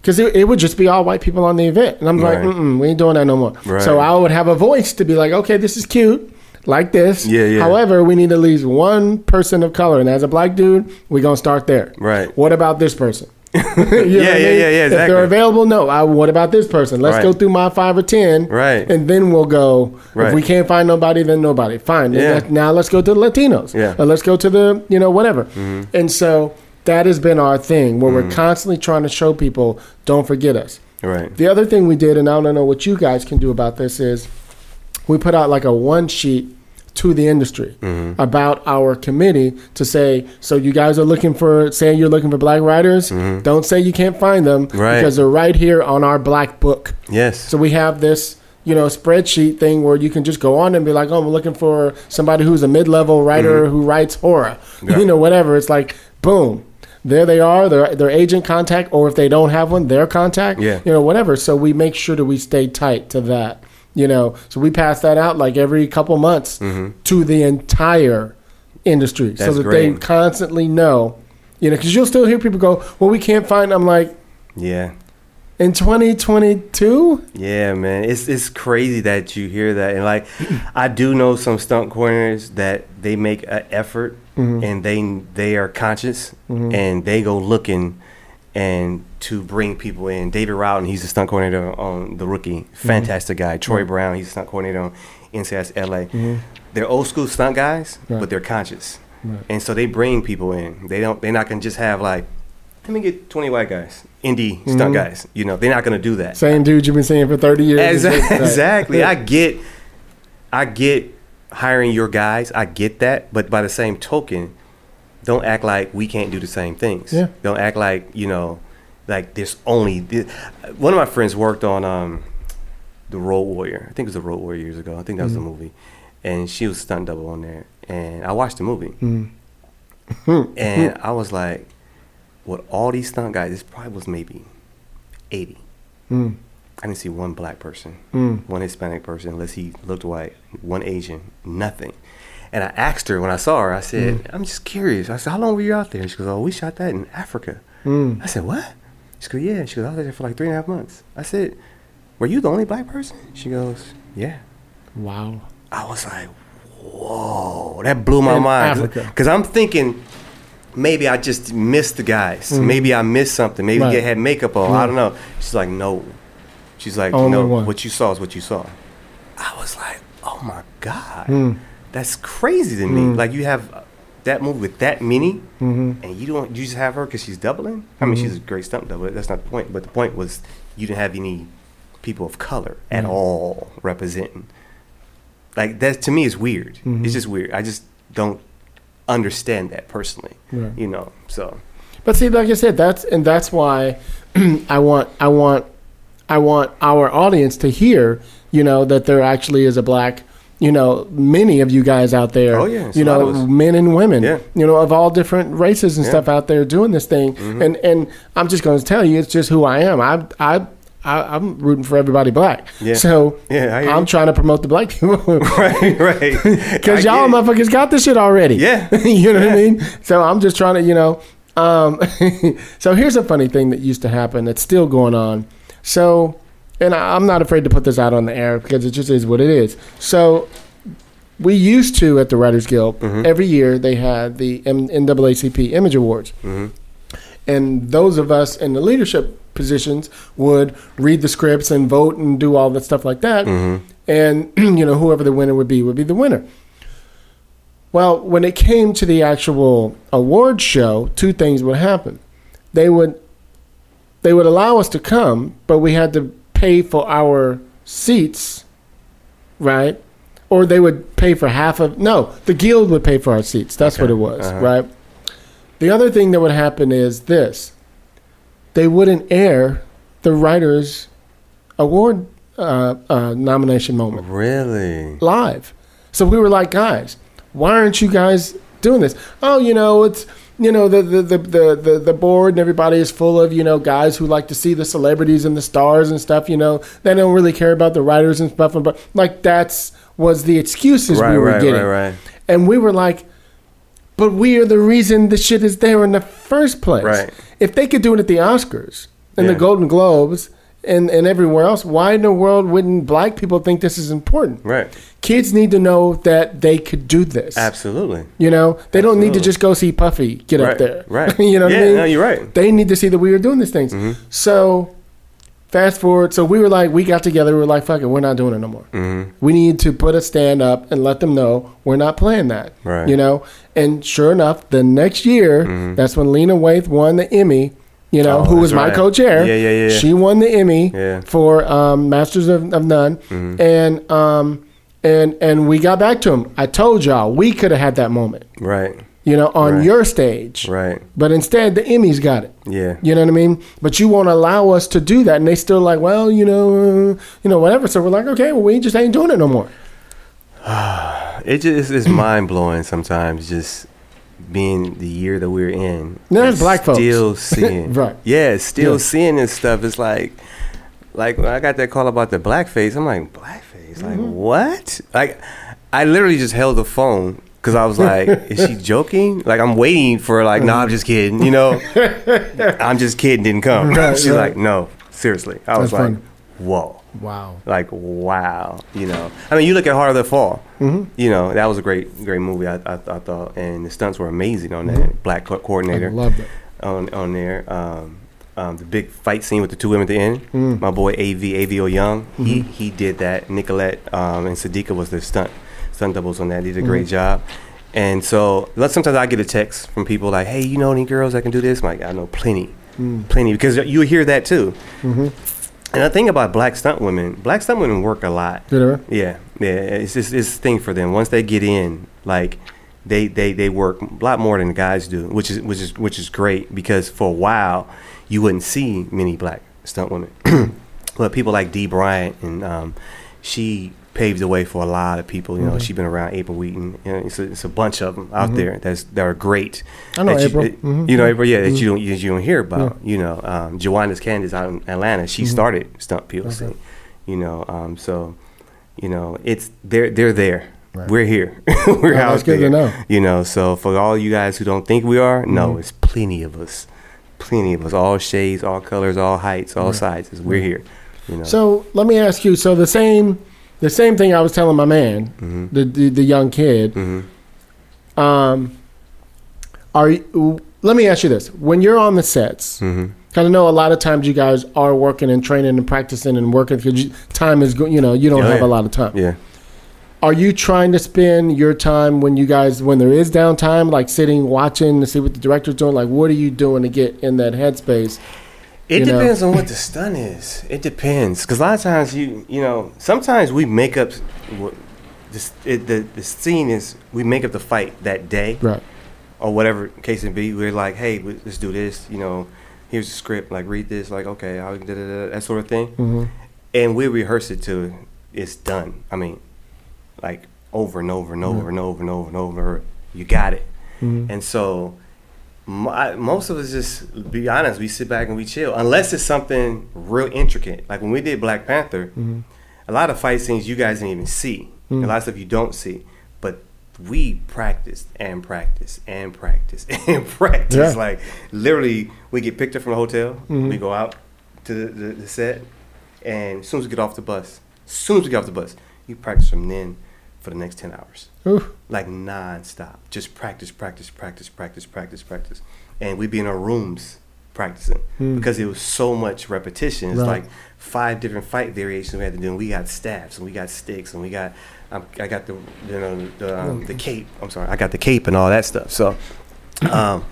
because it, it would just be all white people on the event, and I'm like, Right. Mm-mm, we ain't doing that no more. Right. So I would have a voice to be like, okay, this is cute. Like this. Yeah, yeah. However, we need at least one person of color. And as a black dude, we're going to start there. Right. What about this person? You know Yeah, yeah, yeah, yeah, If they're available, no. I, what about this person? Let's Right. go through my five or ten, Right. And then we'll go. Right. If we can't find nobody, then nobody. Fine. Yeah. Now let's go to the Latinos. Yeah. Mm-hmm. Or let's go to the you know whatever. And so that has been our thing, where we're constantly trying to show people, don't forget us. right The other thing we did, and I don't know what you guys can do about this, is we put out like a one sheet to the industry Mm-hmm. about our committee to say, so you guys are looking for, saying you're looking for black writers, don't say you can't find them Mm-hmm. Right. because they're right here on our black book. yes So we have this, you know, spreadsheet thing where you can just go on and be like, oh, I'm looking for somebody who's a mid-level writer who writes horror, Mm-hmm. Yeah. you know, whatever. It's like, boom, there they are, their their agent contact, or if they don't have one, their contact, Yeah. you know, whatever. So we make sure that we stay tight to that, you know. So we pass that out like every couple months to the entire industry, so Mm-hmm. That's that they constantly know, you know, because you'll still hear people go, well, we can't find. I'm like, yeah in 2022. Yeah, man, it's it's crazy that you hear that, and like, I do know some stunt coordinators that they make an effort, Mm-hmm. and they they are conscious, and they go looking, and to bring people in. David Rowden, he's the stunt coordinator on The Rookie, Mm-hmm. fantastic guy. Troy Brown, he's a stunt coordinator on NCIS LA. They're old school stunt guys, Mm-hmm. Right. but they're conscious, Right. and so they bring people in. They don't. They're not gonna just have like. Let me get 20 white guys, indie stunt Mhm. guys. You know, they're not going to do that. Same dude you've been seeing for 30 years. Exactly. Exactly. I get, I get hiring your guys. I get that, but by the same token, don't act like we can't do the same things. Yeah. Don't act like you know, like there's only. thi- One of my friends worked on um, the Road Warrior. I think it was the Road Warrior years ago. I think that was the movie, and she was stunt double on there. And I watched the movie, Mm. and I was like, with all these stunt guys, this probably was maybe 80. Mm. I didn't see one black person, Mm. one Hispanic person, unless he looked white, one Asian, nothing. And I asked her when I saw her, I said, Mm. I'm just curious. I said, How long were you out there? She goes, Oh, we shot that in Africa. Mm. I said, What? She goes, Yeah. She goes, I was there for like three and a half months. I said, Were you the only black person? She goes, Yeah. Wow. I was like, Whoa, that blew my In mind. Because I'm thinking, maybe I just missed the guys. Mhm. Maybe I missed something. Maybe Right. they had makeup on. I don't know. She's like, No. She's like, Only No, one. what you saw is what you saw. I was like, Oh my God. Mm. That's crazy to me. Mm. Like, you have that movie with that many hmm and you don't you just have her because she's doubling. I mean, she's a great stunt double. That's not the point. But the point was you didn't have any people of color at Mhm. all representing. Like that to me is weird. It's just weird. I just don't understand that personally. Right. You know. So But see, like I said, that's and that's why I want I want I want our audience to hear, you know, that there actually is a black, you know, many of you guys out there, Oh, yeah, you know, men and women, Yeah. you know, of all different races and Yeah. stuff out there doing this thing, Mhm. and and I'm just going to tell you, it's just who I am. I I. I, I'm rooting for everybody black, Yeah. so Yeah, I, I'm trying to promote the black people. right, right. Because y'all motherfuckers got this shit already. Yeah. you know what I mean? So I'm just trying to, you know. Um, so here's a funny thing that used to happen that's still going on. So, and I, I'm not afraid to put this out on the air because it just is what it is. So, we used to at the Writers Guild Mhm. every year they had the M- NAACP Image Awards, Mhm. and those of us in the leadership positions would read the scripts and vote and do all that stuff like that Mhm. and you know whoever the winner would be would be the winner. Well, when it came to the actual award show, two things would happen. They would they would allow us to come, but we had to pay for our seats, right? Or they would pay for half of no, the guild would pay for our seats. That's what it was, Uh-huh. right? The other thing that would happen is this. They wouldn't air the writers award uh, uh, nomination moment Really? live. So we were like, guys, why aren't you guys doing this? Oh, you know, it's you know the the, the, the, the board and everybody is full of you know guys who like to see the celebrities and the stars and stuff. You know, they don't really care about the writers and stuff. But like that's was the excuses Right, we were right, getting, right, right. and we were like. But we are the reason the shit is there in the first place. Right. If they could do it at the Oscars and the Golden Globes and, and everywhere else, why in the world wouldn't black people think this is important? Right. kids need to know that they could do this. Absolutely. You know, they don't need to just go see Puffy get right. up there. Right. you know what yeah, I mean? No, you're right. They need to see that we are doing these things. Mhm. So, fast forward. So we were like, we got together. We were like, fuck it, we're not doing it no more. Mhm. We need to put a stand up and let them know we're not playing that. Right. You know, and sure enough, the next year, Mhm. that's when Lena Waithe won the Emmy. You know, Oh, who was my right. co-chair? Yeah, yeah, yeah. She won the Emmy Yeah. for um, Masters of, of None, Mhm. and um, and and we got back to him. I told y'all we could have had that moment, Right. you know, on Right. your stage, Right. but instead the Emmys got it. Yeah. You know what I mean? But you won't allow us to do that, and they still like, well, you know, uh, you know, whatever. So we're like, okay, well, we just ain't doing it no more. It just is mind blowing sometimes. Just being the year that we're in. There's black folks. still seeing. Right. Yeah, still Yeah. seeing this stuff. It's like, like when I got that call about the blackface. I'm like, blackface? Like Mm-hmm. what? Like, I literally just held the phone. Cause I was like, is she joking? Like I'm waiting for like, no, I'm just kidding. You know, I'm just kidding. Didn't come. Right, She's right. like, no, seriously. I was That's like, funny. whoa Wow. like wow you know i mean you look at Harder They Fall Mhm. you know that was a great great movie i, I, I thought and the stunts were amazing on that black co- I coordinator loved it. on on there um, um, the big fight scene with the two women at the end Mm. my boy av avo young he Mhm. he did that nicolette um, and Sadiqa was the stunt stunt doubles on that he did a Mm-hmm. great job and so sometimes i get a text from people like hey you know any girls that can do this I'm like i know plenty Mm. plenty because you hear that too Mhm. And the thing about black stunt women, black stunt women work a lot. It? Yeah, yeah, it's just it's a thing for them. Once they get in, like they they they work a lot more than the guys do, which is which is which is great because for a while you wouldn't see many black stunt women, but people like Dee Bryant and um, she paved the way for a lot of people. You know, she's been around April Wheaton. You know, it's a, it's a bunch of them out there that's that are great. I know you- April. that- Mhm. You know April, yeah, that you don't you don't hear about. You know, um, Jwaundace Candece out in Atlanta. She started Stunt POC. Okay. You know, um, so you know it's they're they're there. Right. We're here. We're Well, out that's good to there. know. You know, so for all you guys who don't think we are, no, Mm-hmm. it's plenty of us. Plenty of us, all shades, all colors, all heights, all sizes. We're here. You know. So let me ask you. So the same, the same thing I was telling my man, Mm-hmm. the, the the young kid. Um, are you, let me ask you this: When you're on the sets, Mm-hmm. I know a lot of times you guys are working and training and practicing and working because time is go- you know you don't Oh, have yeah. a lot of time. yeah. Are you trying to spend your time when you guys when there is downtime, like sitting watching to see what the director's doing? Like, what are you doing to get in that headspace? It you know? depends on what the stunt is. It depends because a lot of times you you know sometimes we make up what this it, the the scene is we make up the fight that day Right. or whatever case it be. We're like, hey, let's do this. You know, here's the script. Like read this. Like okay, how da, da, da, that sort of thing. hmm And we rehearse it till it's done. I mean, like over and over and over and over and over and over. You got it. Mhm. And so, my, most of us just be honest. We sit back and we chill, unless it's something real intricate. Like when we did Black Panther, Mm-hmm. a lot of fight scenes you guys didn't even see. A lot of stuff you don't see, but we practiced and practiced and practiced and practiced. Yeah. Like literally, we get picked up from the hotel. Mhm. We go out to the, the, the set, and as soon as we get off the bus, as soon as we get off the bus, you practice from then for the next ten hours Ooh. like non-stop. Just practice practice practice practice practice practice. And we'd be in our rooms practicing Mm. because it was so much repetition. It's Right. like five different fight variations we had to do and we got staffs and we got sticks and we got um, i got the you know the, um, the cape. I'm sorry i got the cape and all that stuff. So um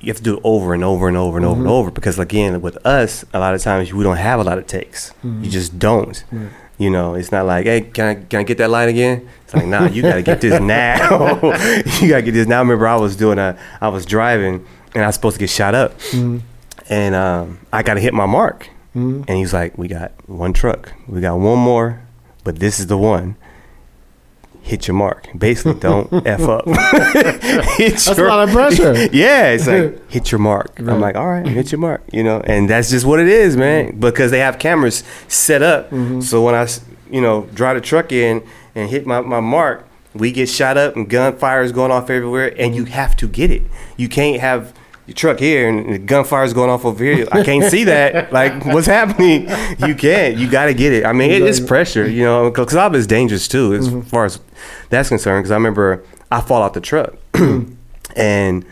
you have to do it over and over and over and over and over because again with us a lot of times we don't have a lot of takes. You just don't. Right. You know, it's not like, hey, can I can I get that line again? It's like, nah, you gotta get this now. you gotta get this now. I remember I was doing a, I was driving and I was supposed to get shot up, Mhm. and um, I gotta hit my mark. Mhm. And he's like, we got one truck, we got one more, but this is the one. Hit your mark. Basically, don't f up. Hit That's a lot of pressure. yeah, it's like hit your mark. Right. I'm like, all right, hit your mark, you know, and that's just what it is, man. Mm-hmm. Because they have cameras set up, mm-hmm. so when I, you know, drive the truck in and hit my, my mark, we get shot up and gunfire is going off everywhere, and you have to get it. You can't have your truck here and the gunfire is going off over here. I can't see that. Like, what's happening? You can't. You got to get it. I mean, it is pressure, you know, because is dangerous too, as far as that's concerned. Because I remember I fall out the truck, and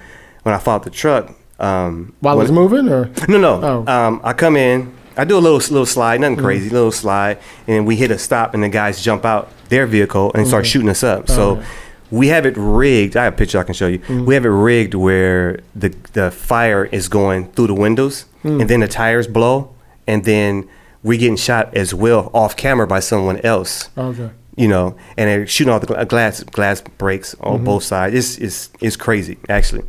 when I fall out the truck, um, While when- it's moving, or no, no. Oh. Um, I come in. I do a little little slide, nothing crazy, little slide, and we hit a stop, and the guys jump out their vehicle and start shooting us up. So yeah. We have it rigged. I have a picture I can show you. We have it rigged where the the fire is going through the windows, and then the tires blow, and then we're getting shot as well off camera by someone else okay, you know, and they're shooting all the gla- glass glass breaks on Mm-hmm. both sides. It's, it's it's crazy actually.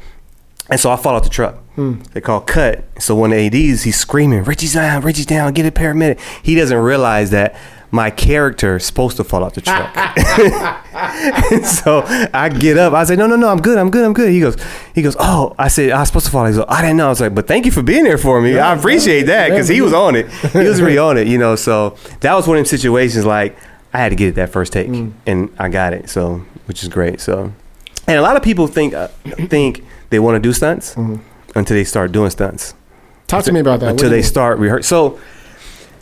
And so I fall out the truck. Hmm. They call cut. So one of the ads, he's screaming, "Richie's down, Richie's down, get a paramedic." He doesn't realize that my character is supposed to fall out the truck. and so I get up. I say, "No, no, no, I'm good, I'm good, I'm good." He goes, he goes, "Oh," I said, "I was supposed to fall." He goes, "I didn't know." I was like, "But thank you for being there for me. I appreciate that because he was on it. He was really on it, you know." So that was one of them situations like I had to get it that first take, and I got it. So which is great. So, and a lot of people think uh, think they want to do stunts until they start doing stunts talk to me about that. Until they mean? start rehearsing. So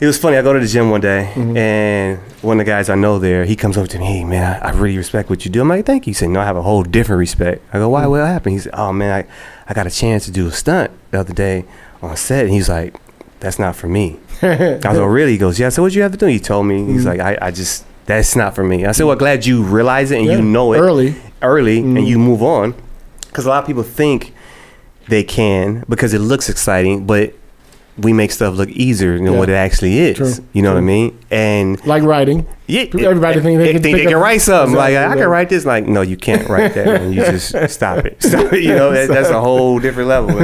it was funny. I go to the gym one day, Mm-hmm. and one of the guys I know there, he comes over to me. Hey man, I, I really respect what you do. I'm like, thank you. He said, No, I have a whole different respect. I go, Mm-hmm. Why? What happened? He said, Oh man, I, I got a chance to do a stunt the other day on set, and he's like, That's not for me. I was like, Really? He goes, Yeah. So what you have to do? He told me. He's like, I, I just that's not for me. I said, Well, glad you realize it and Yeah, you know it early. early Mm-hmm. and you move on because a lot of people think they can because it looks exciting but we make stuff look easier than Yeah. what it actually is. True, You know what I mean? And Like writing. yeah, Everybody think they can think they can write something. Like Exactly, I can write this. Like no, you can't write that. and you just stop it. Stop it. You know that, that's a whole different level.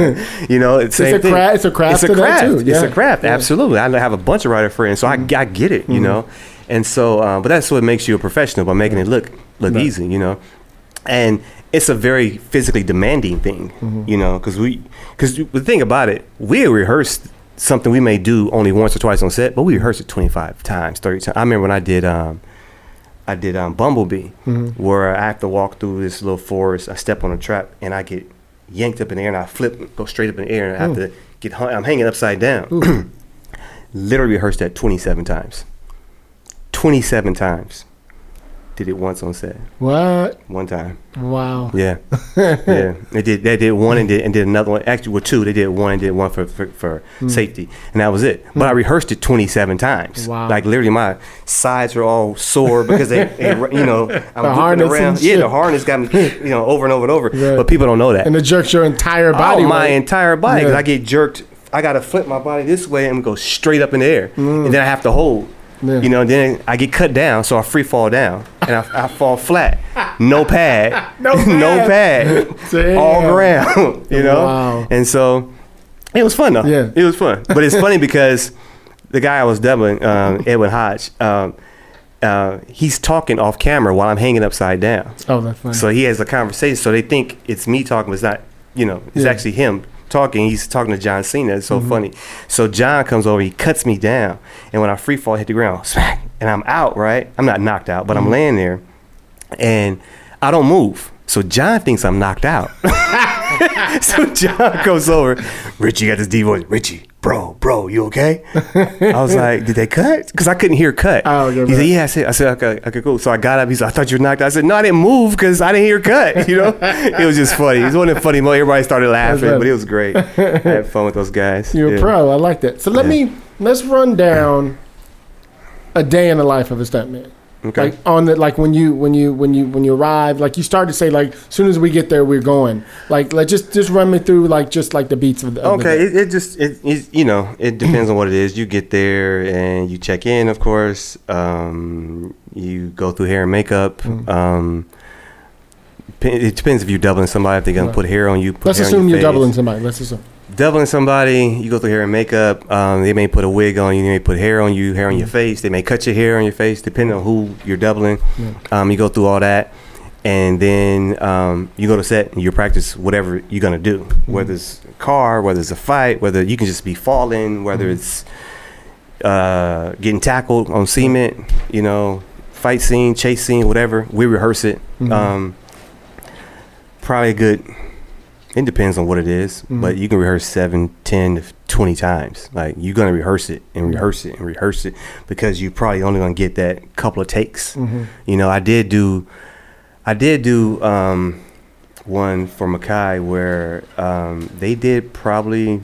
You know, it's, It's same a thing. it's a craft It's a craft. too. It's a craft. Yeah. Mm-hmm. Absolutely. I have a bunch of writer friends, so I, I get it. You know, and so um, but that's what makes you a professional by making it look look Right. easy. You know, and it's a very physically demanding thing. Mm-hmm. You know, because we because the thing about it, we rehearsed something we may do only once or twice on set, but we rehearse it twenty five times, thirty times. I remember when I did. Um, I did um, Bumblebee, where I have to walk through this little forest. I step on a trap and I get yanked up in the air and I flip, go straight up in the air, and I have to get. Hung, I'm hanging upside down. Literally rehearsed that 27 times. 27 times. Did it once on set. What? One time. Wow. Yeah, yeah. They did. They did one and did and did another one. Actually, well, two. They did one and did one for for, for safety, and that was it. But I rehearsed it twenty seven times. Wow. Like literally, my sides were all sore because they, they you know, I'm The harness around. Yeah, the harness got me, you know, over and over and over. Right. But people don't know that. And it jerks your entire body. oh, my weight. entire body. 'cause Yeah. I get jerked. I gotta flip my body this way and go straight up in the air, and then I have to hold. Mm. Yeah. You know, then I get cut down, so I free fall down, and I, I fall flat, no pad, No no pad. pad, Damn. all ground. You know, Wow. and so it was fun though. Yeah. it was fun. But it's funny because the guy I was doubling, um, Edwin Hodge, um, uh, he's talking off camera while I'm hanging upside down. Oh, that's funny. So he has a conversation. So they think it's me talking, but it's not. You know, it's Yeah. actually him talking. He's talking to John Cena. It's so Mm-hmm. funny. So John comes over. He cuts me down, and when I free fall, I hit the ground, smack, and I'm out. Right, I'm not knocked out, but I'm Mm-hmm. laying there, and I don't move. So John thinks I'm knocked out. so John goes over. Richie got this deep voice. Richie, bro, bro, you okay? I was like, did they cut? Because I couldn't hear cut. Oh, okay, he said, yeah. I said, I said, okay, okay, cool. So I got up. He said, I thought you were knocked out. I said, no, I didn't move because I didn't hear cut. You know, it was just funny. It was one of the funny moments. Everybody started laughing, but it was great. I had fun with those guys. You're Yeah. a pro. I like that. So let Yeah. me let's run down a day in the life of a stuntman. Okay. Like on the like when you when you when you when you arrive, like you start to say like as soon as we get there we're going. Like let just just run me through like just like the beats of the of Okay, day. it, it just it, it you know it depends on what it is. You get there and you check in, of course. Um, you go through hair and makeup. Mm. Um, it depends if you're doubling somebody. If they're gonna Right. put hair on you, put Let's hair on assume your you're face. doubling somebody. Let's assume. Doubling somebody, you go through hair and makeup. Um, they may put a wig on you. They may put hair on you, hair on your face. They may cut your hair on your face, depending on who you're doubling. Yeah. Um, you go through all that, and then um, you go to set and you practice whatever you're gonna do. Whether it's a car, whether it's a fight, whether you can just be falling, whether it's uh, getting tackled on cement. You know, fight scene, chase scene, whatever. We rehearse it. Mhm. Um, probably a good it depends on what it is, Mhm. but you can rehearse seven, ten, to 20 times. Like you're gonna rehearse it and rehearse it and rehearse it because you're probably only gonna get that couple of takes. Mhm. You know, I did do, I did do um, one for Makai where um, they did probably,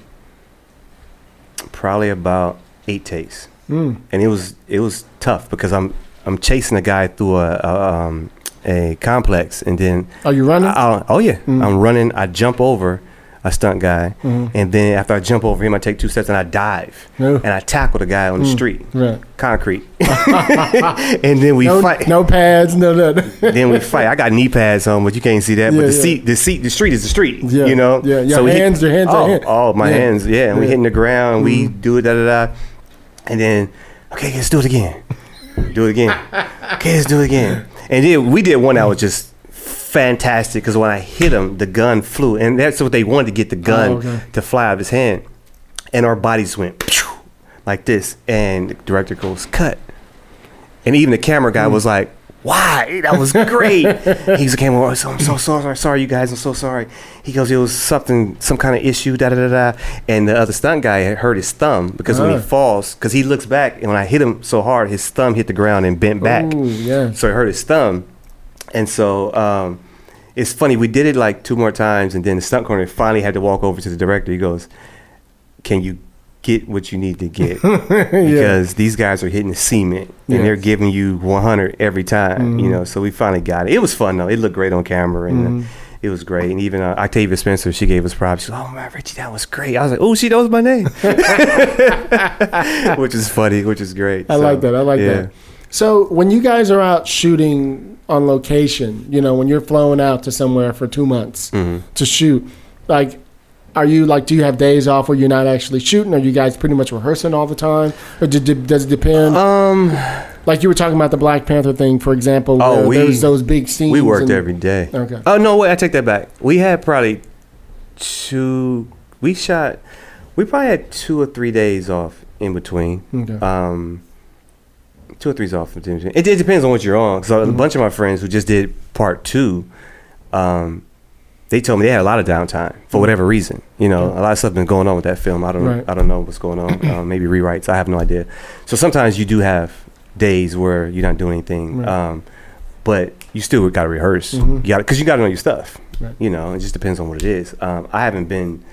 probably about eight takes, Mm. and it was it was tough because I'm I'm chasing a guy through a, a um, a complex, and then Are you running? I, oh yeah, Mm. I'm running. I jump over a stunt guy, Mhm. and then after I jump over him, I take two steps and I dive, No. and I tackle the guy on the Mm. street, Right. concrete, and then we no, fight. no pads, no nothing. Then we fight. I got knee pads on, but you can't see that. Yeah, but the yeah. seat, the seat, the street is the street. Yeah, You know. yeah, your hit- hands- your hands Oh, hit. oh, my Yeah. hands. Yeah, and we hitting the ground. We Mm. do it. Da da da. And then, okay, let's do it again. do it again. Okay, let's do it again. And then we did one that was just fantastic because when I hit him, the gun flew, and that's what they wanted to get the oh, gun Oh, okay. to fly out of his hand, and our bodies went like this, and the director goes cut, and even the camera guy mm. was like. Why? That was great. He's came over. So I'm so sorry. Sorry, you guys. I'm so sorry. He goes, it was something, some kind of issue. Da da da da. And the other stunt guy had hurt his thumb because when Ah. he falls, because he looks back, and when I hit him so hard, his thumb hit the ground and bent back. Ooh, yeah. So it hurt his thumb. And so um, it's funny. We did it like two more times, and then the stunt coordinator finally had to walk over to the director. He goes, "Can you get what you need to get? Because these guys are hitting the cement, and Yes. they're giving you 100 every time. You Mhm. know." So we finally got it. It was fun though. It looked great on camera, and Mhm. it was great. And even uh, Octavia Spencer, she gave us props. She's like, "Oh man, Richie, that was great." I was like, "Oh, she knows my name," which is funny, which is great. I So, like that. I like yeah. that. So when you guys are out shooting on location, you know, when you're flown out to somewhere for two months Mm-hmm. to shoot, like, are you like, do you have days off where you're not actually shooting? Are you guys pretty much rehearsing all the time, or do, do- does it depend? Um, like you were talking about the Black Panther thing, for example. Oh, we- there's those big scenes. we worked and- every day. Okay. Oh no, wait, I take that back. We had probably two. We shot. We probably had two or three days off in between. Okay. Um, two or three's off. in between. It, it depends on what you're on. So Mm-hmm. a bunch of my friends who just did part two, um, they told me they had a lot of downtime for whatever reason. You know, a lot of stuff been going on with that film. I don't. Right. I don't know what's going on. um, maybe rewrites. I have no idea. So sometimes you do have days where you're not doing anything. Right. Um, but you still got to rehearse. Mhm. You got because you got to know your stuff. Right. You know, it just depends on what it is. Um, I haven't been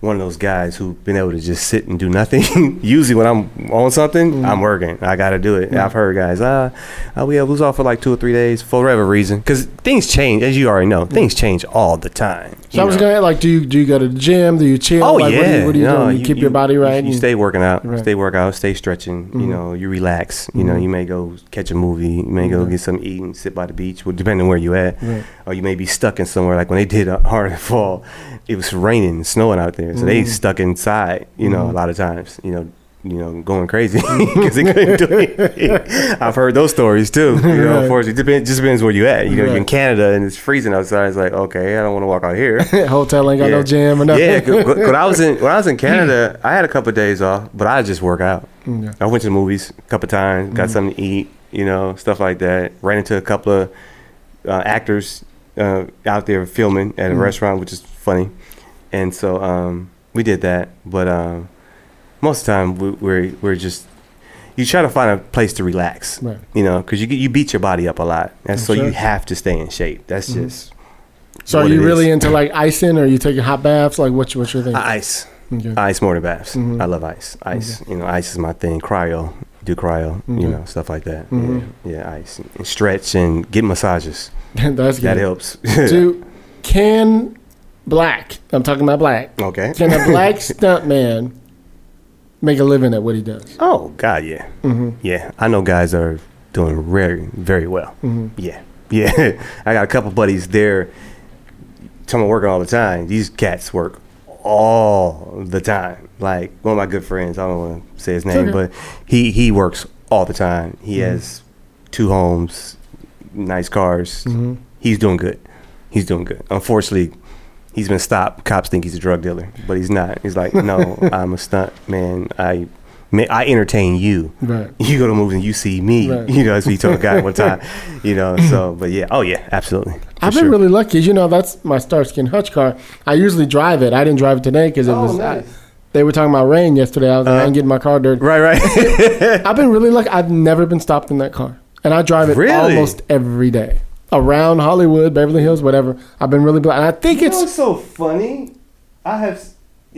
one of those guys who've been able to just sit and do nothing. Usually, when I'm on something, Mm-hmm. I'm working. I got to do it. I've heard guys, ah, uh, we have lose off for like two or three days for whatever reason, because things change, as you already know. Things change all the time. So you I was know. gonna like, do you do you go to the gym? Do you chill? Oh like, yeah, What do you, what do you No, do? You, keep your body right. You, stay working out, Right. stay work out, stay stretching. You Mhm. know, you relax. You know, Mhm. you may go catch a movie. You may go Right. get something to eat and sit by the beach, well, depending on where you at. Right. Or you may be stuck in somewhere like when they did Hard and Fall. It was raining, and snowing out there, so they Mhm. stuck inside. You know, Mhm. a lot of times. You know. You know, going crazy because they couldn't do anything. I've heard those stories too. You know, Right. unfortunately, it depends, just depends where you at. You know, you're in Canada and it's freezing outside. It's like, okay, I don't want to walk out here. Hotel ain't got no Yeah. gym or nothing. Yeah, because I was in when I was in Canada, I had a couple of days off, but I just work out. Okay. I went to the movies a couple of times, got something to eat, you know, stuff like that. Ran into a couple of uh, actors uh, out there filming at a Mhm. restaurant, which is funny, and so um, we did that. But um, most of the time, we, we're we're just you try to find a place to relax, Right. you know, because you you beat your body up a lot, and so you have to stay in shape. That's Mhm. just So are you really is. into like icing, or are you taking hot baths? Like what's what's your thing? ice. Okay. Ice more than baths. Mhm. I love ice. Ice. You know, ice is my thing. Cryo. Do cryo. Okay. You know, stuff like that. Mhm. Yeah. Yeah, ice. And stretch and get massages. That's good. That helps. Do can black? I'm talking about black. okay. Can a black stuntman make a living at what he does? Oh God, yeah. Mm-hmm. Yeah. I know guys are doing very, very well. Mm-hmm. Yeah. Yeah. I got a couple buddies there. Tell me working all the time. These cats work all the time. Like one of my good friends, I don't want to say his name, okay. but he he works all the time. He Mhm. has two homes, nice cars. Mm-hmm. He's doing good. He's doing good. Unfortunately, he's been stopped. Cops think he's a drug dealer, but he's not. He's like, no, I'm a stunt man. I, I entertain you. Right. You go to movies and you see me. Right. You know, that's what he told a guy one time. You know, so but yeah, oh yeah, absolutely. I've been sure. really lucky. You know, that's my Starsky and Hutch car. I usually drive it. I didn't drive it today because it Oh, was. nice. I, they were talking about rain yesterday. I was like, I Uh-huh. ain't getting my car dirty. right, right. I've been really lucky. I've never been stopped in that car, and I drive it Really? almost every day around Hollywood, Beverly Hills, whatever. I've been really. And I think it's so funny? I have.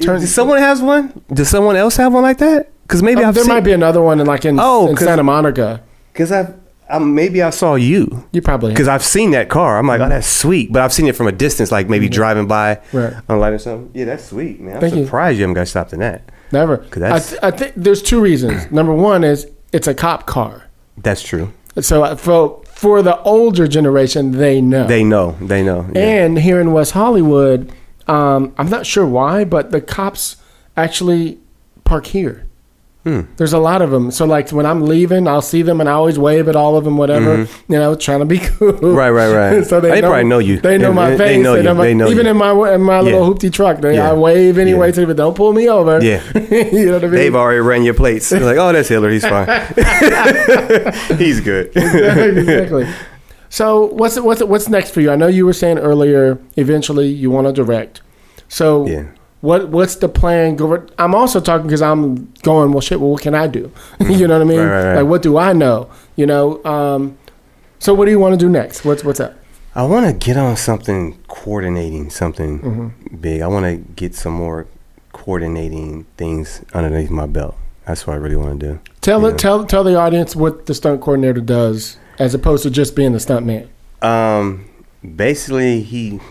Turn- Does someone has one? Does someone else have one like that? Because maybe uh, I've there seen, might be another one in like in, Oh, in Santa Monica. Because I've um, maybe I saw you. You probably. Because I've seen that car. I'm like, oh, that's sweet. But I've seen it from a distance, like maybe driving by Right. on light or something. Yeah, that's sweet, man. I'm Thank you. surprised you. haven't got stopped in that. Never. Cause that's- th- I think there's two reasons. Number one is it's a cop car, That's true. So uh, for for the older generation, they know. They know. They know. Yeah. And here in West Hollywood, um, I'm not sure why, but the cops actually park here. Hmm. There's a lot of them. So like when I'm leaving, I'll see them and I always wave at all of them, whatever. You know, trying to be cool. Mm-hmm. Right, right, right. so they, They know, probably know you. They know They- my they face. know you. my- They know even you. in my in my little Yeah. hoopty truck, they, Yeah. I wave anyway Yeah. to them. Don't pull me over. Yeah. you know what I mean? They've already ran your plates. They're like, oh, that's Hitler. He's fine. He's good. exactly. So what's what's what's next for you? I know you were saying earlier. Eventually, you want to direct. So Yeah. What what's the plan? Go. I'm also talking because I'm going. Well, shit. Well, what can I do? you know what I mean? Right, right. Like, what do I know? You know. Um, so what do you want to do next? What's what's up? I want to get on something coordinating something Mm-hmm. big. I want to get some more coordinating things underneath my belt. That's what I really want to do. Tell it. Tell tell the audience what the stunt coordinator does, as opposed to just being the stunt man. Um, basically he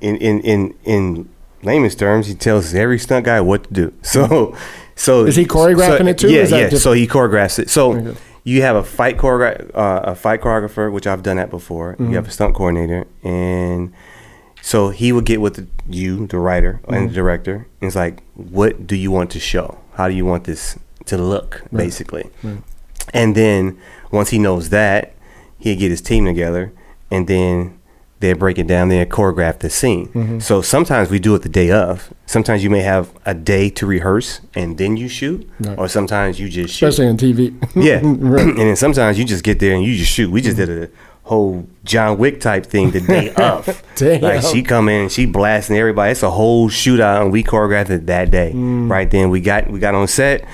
in in in in layman's terms he tells every stunt guy what to do. So so Is he choreographing so- it too, yeah yeah so he choreographs it. So Okay. you have a fight choreograph uh, a fight choreographer which i've done that before. Mm-hmm. you have a stunt coordinator and so he would get with the, you the writer and Mm-hmm. the director and it's like what do you want to show? How do you want this to look basically? And then once he knows that, he'd get his team together and then they'd break it down, they'd choreograph the scene. Mm-hmm. So sometimes we do it the day of. Sometimes you may have a day to rehearse and then you shoot. Right. Or sometimes you just shoot. especially on TV. yeah. Right. and then sometimes you just get there and you just shoot. We just did a whole John Wick type thing the day of. Damn. Like she come in, she blasting everybody. It's a whole shootout and we choreographed it that day. Mm. Right then we got we got on set,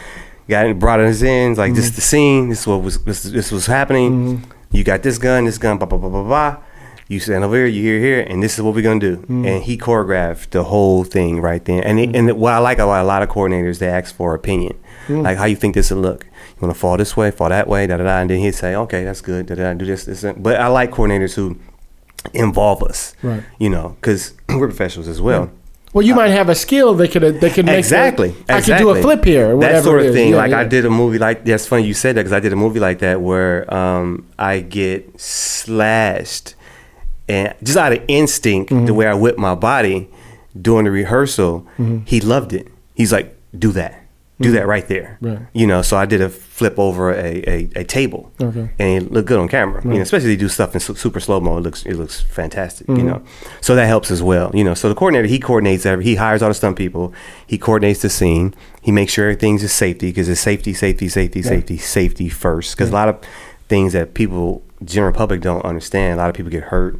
got it, brought us in, like this is Mm-hmm. the scene, this is what was this, this was happening. You got this gun, this gun, blah blah blah blah blah. You stand over here, you hear here, and this is what we're gonna do. Mm. And he choreographed the whole thing right then. And it, and what I like about a lot of coordinators, they ask for opinion, Mm. like how you think this will look. You want to fall this way, fall that way, da da da, and then he'd say, okay, that's good, da da, do this, this. that. But I like coordinators who involve us, Right. You know, because we're professionals as well. Well, you might have a skill that could that could make Exactly. I could do a flip here, or whatever That sort of thing. Yeah, like I did a movie like that's funny you said that because I did a movie like that where um, I get slashed and just out of instinct, Mm-hmm. the way I whip my body during the rehearsal, Mm-hmm. he loved it. He's like, "Do that, do that right there." Right. You know, so I did a flip over a, a, a table, Okay. and it looked good on camera. You know, especially if you do stuff in su- super slow mo, it looks it looks fantastic. Mm-hmm. You know, so that helps as well. You know, so the coordinator he coordinates every he hires all the stunt people, he coordinates the scene, he makes sure everything's just safety because it's safety, safety, safety, safety, safety first. Because a lot of things that people general public don't understand, a lot of people get hurt.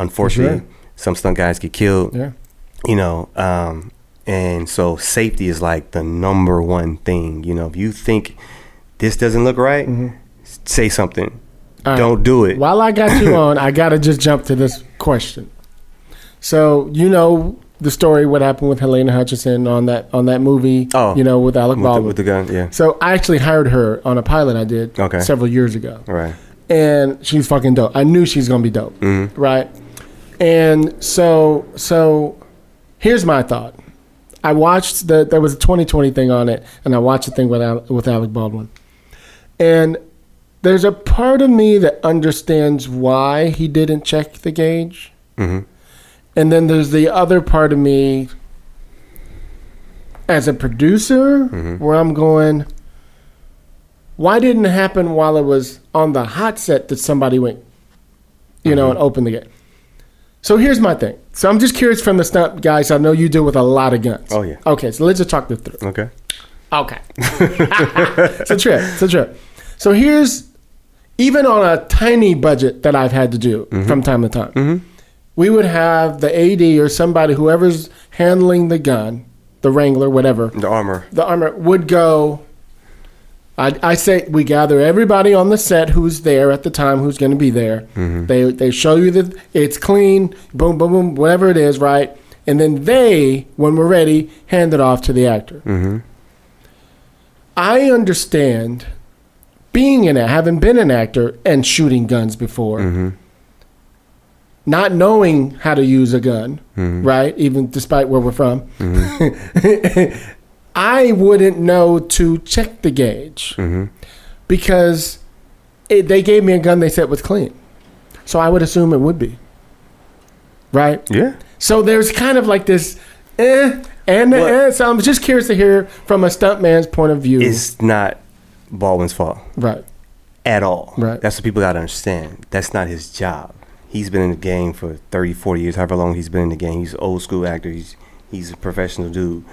Unfortunately, Sure. some stunt guys get killed Yeah. you know um and so safety is like the number one thing you know if you think this doesn't look right s- say something Mm-hmm. Right. don't do it While I got you on, I got to just jump to this question. So you know the story, what happened with Helena Hutchinson on that on that movie? Oh. you know with Alec with the, Baldwin. with the gun yeah so I actually hired her on a pilot I did Okay. several years ago. right and she's fucking dope. I knew she's gonna be dope, Mm-hmm. right? And so, so here's my thought. I watched the there was a 20/20 thing on it, and I watched the thing with Al, with Alec Baldwin, and there's a part of me that understands why he didn't check the gauge, Mhm. and then there's the other part of me as a producer where I'm going. Why didn't it happen while it was on the hot set that somebody went, you know, and opened the gate? So here's my thing. So I'm just curious from the stunt guys. I know you deal with a lot of guns. Oh, yeah. Okay, so let's just talk this through. okay Okay. it's a trip. It's a trip. So here's even on a tiny budget that I've had to do mm-hmm. from time to time. Mm-hmm. We would have the AD or somebody, whoever's handling the gun, the Wrangler, whatever, the armor the armor would go. I, I say we gather everybody on the set who's there at the time, who's going to be there. Mm-hmm. They they show you that it's clean, boom, boom, boom, whatever it is, right? And then they, when we're ready, hand it off to the actor. Mm-hmm. I understand being in an having been an actor and shooting guns before, mm-hmm. not knowing how to use a gun, right? Even despite where we're from, I wouldn't know to check the gauge because it, they gave me a gun they said was clean, so I would assume it would be, right? yeah. So there's kind of like this, eh, and eh. So I'm just curious to hear from a stuntman's point of view, it's not baldwin's fault. Right? at all. Right. that's what people got to understand. That's not his job. He's been in the game for 30 40 years however long he's been in the game. He's an old school actor. He's he's a professional dude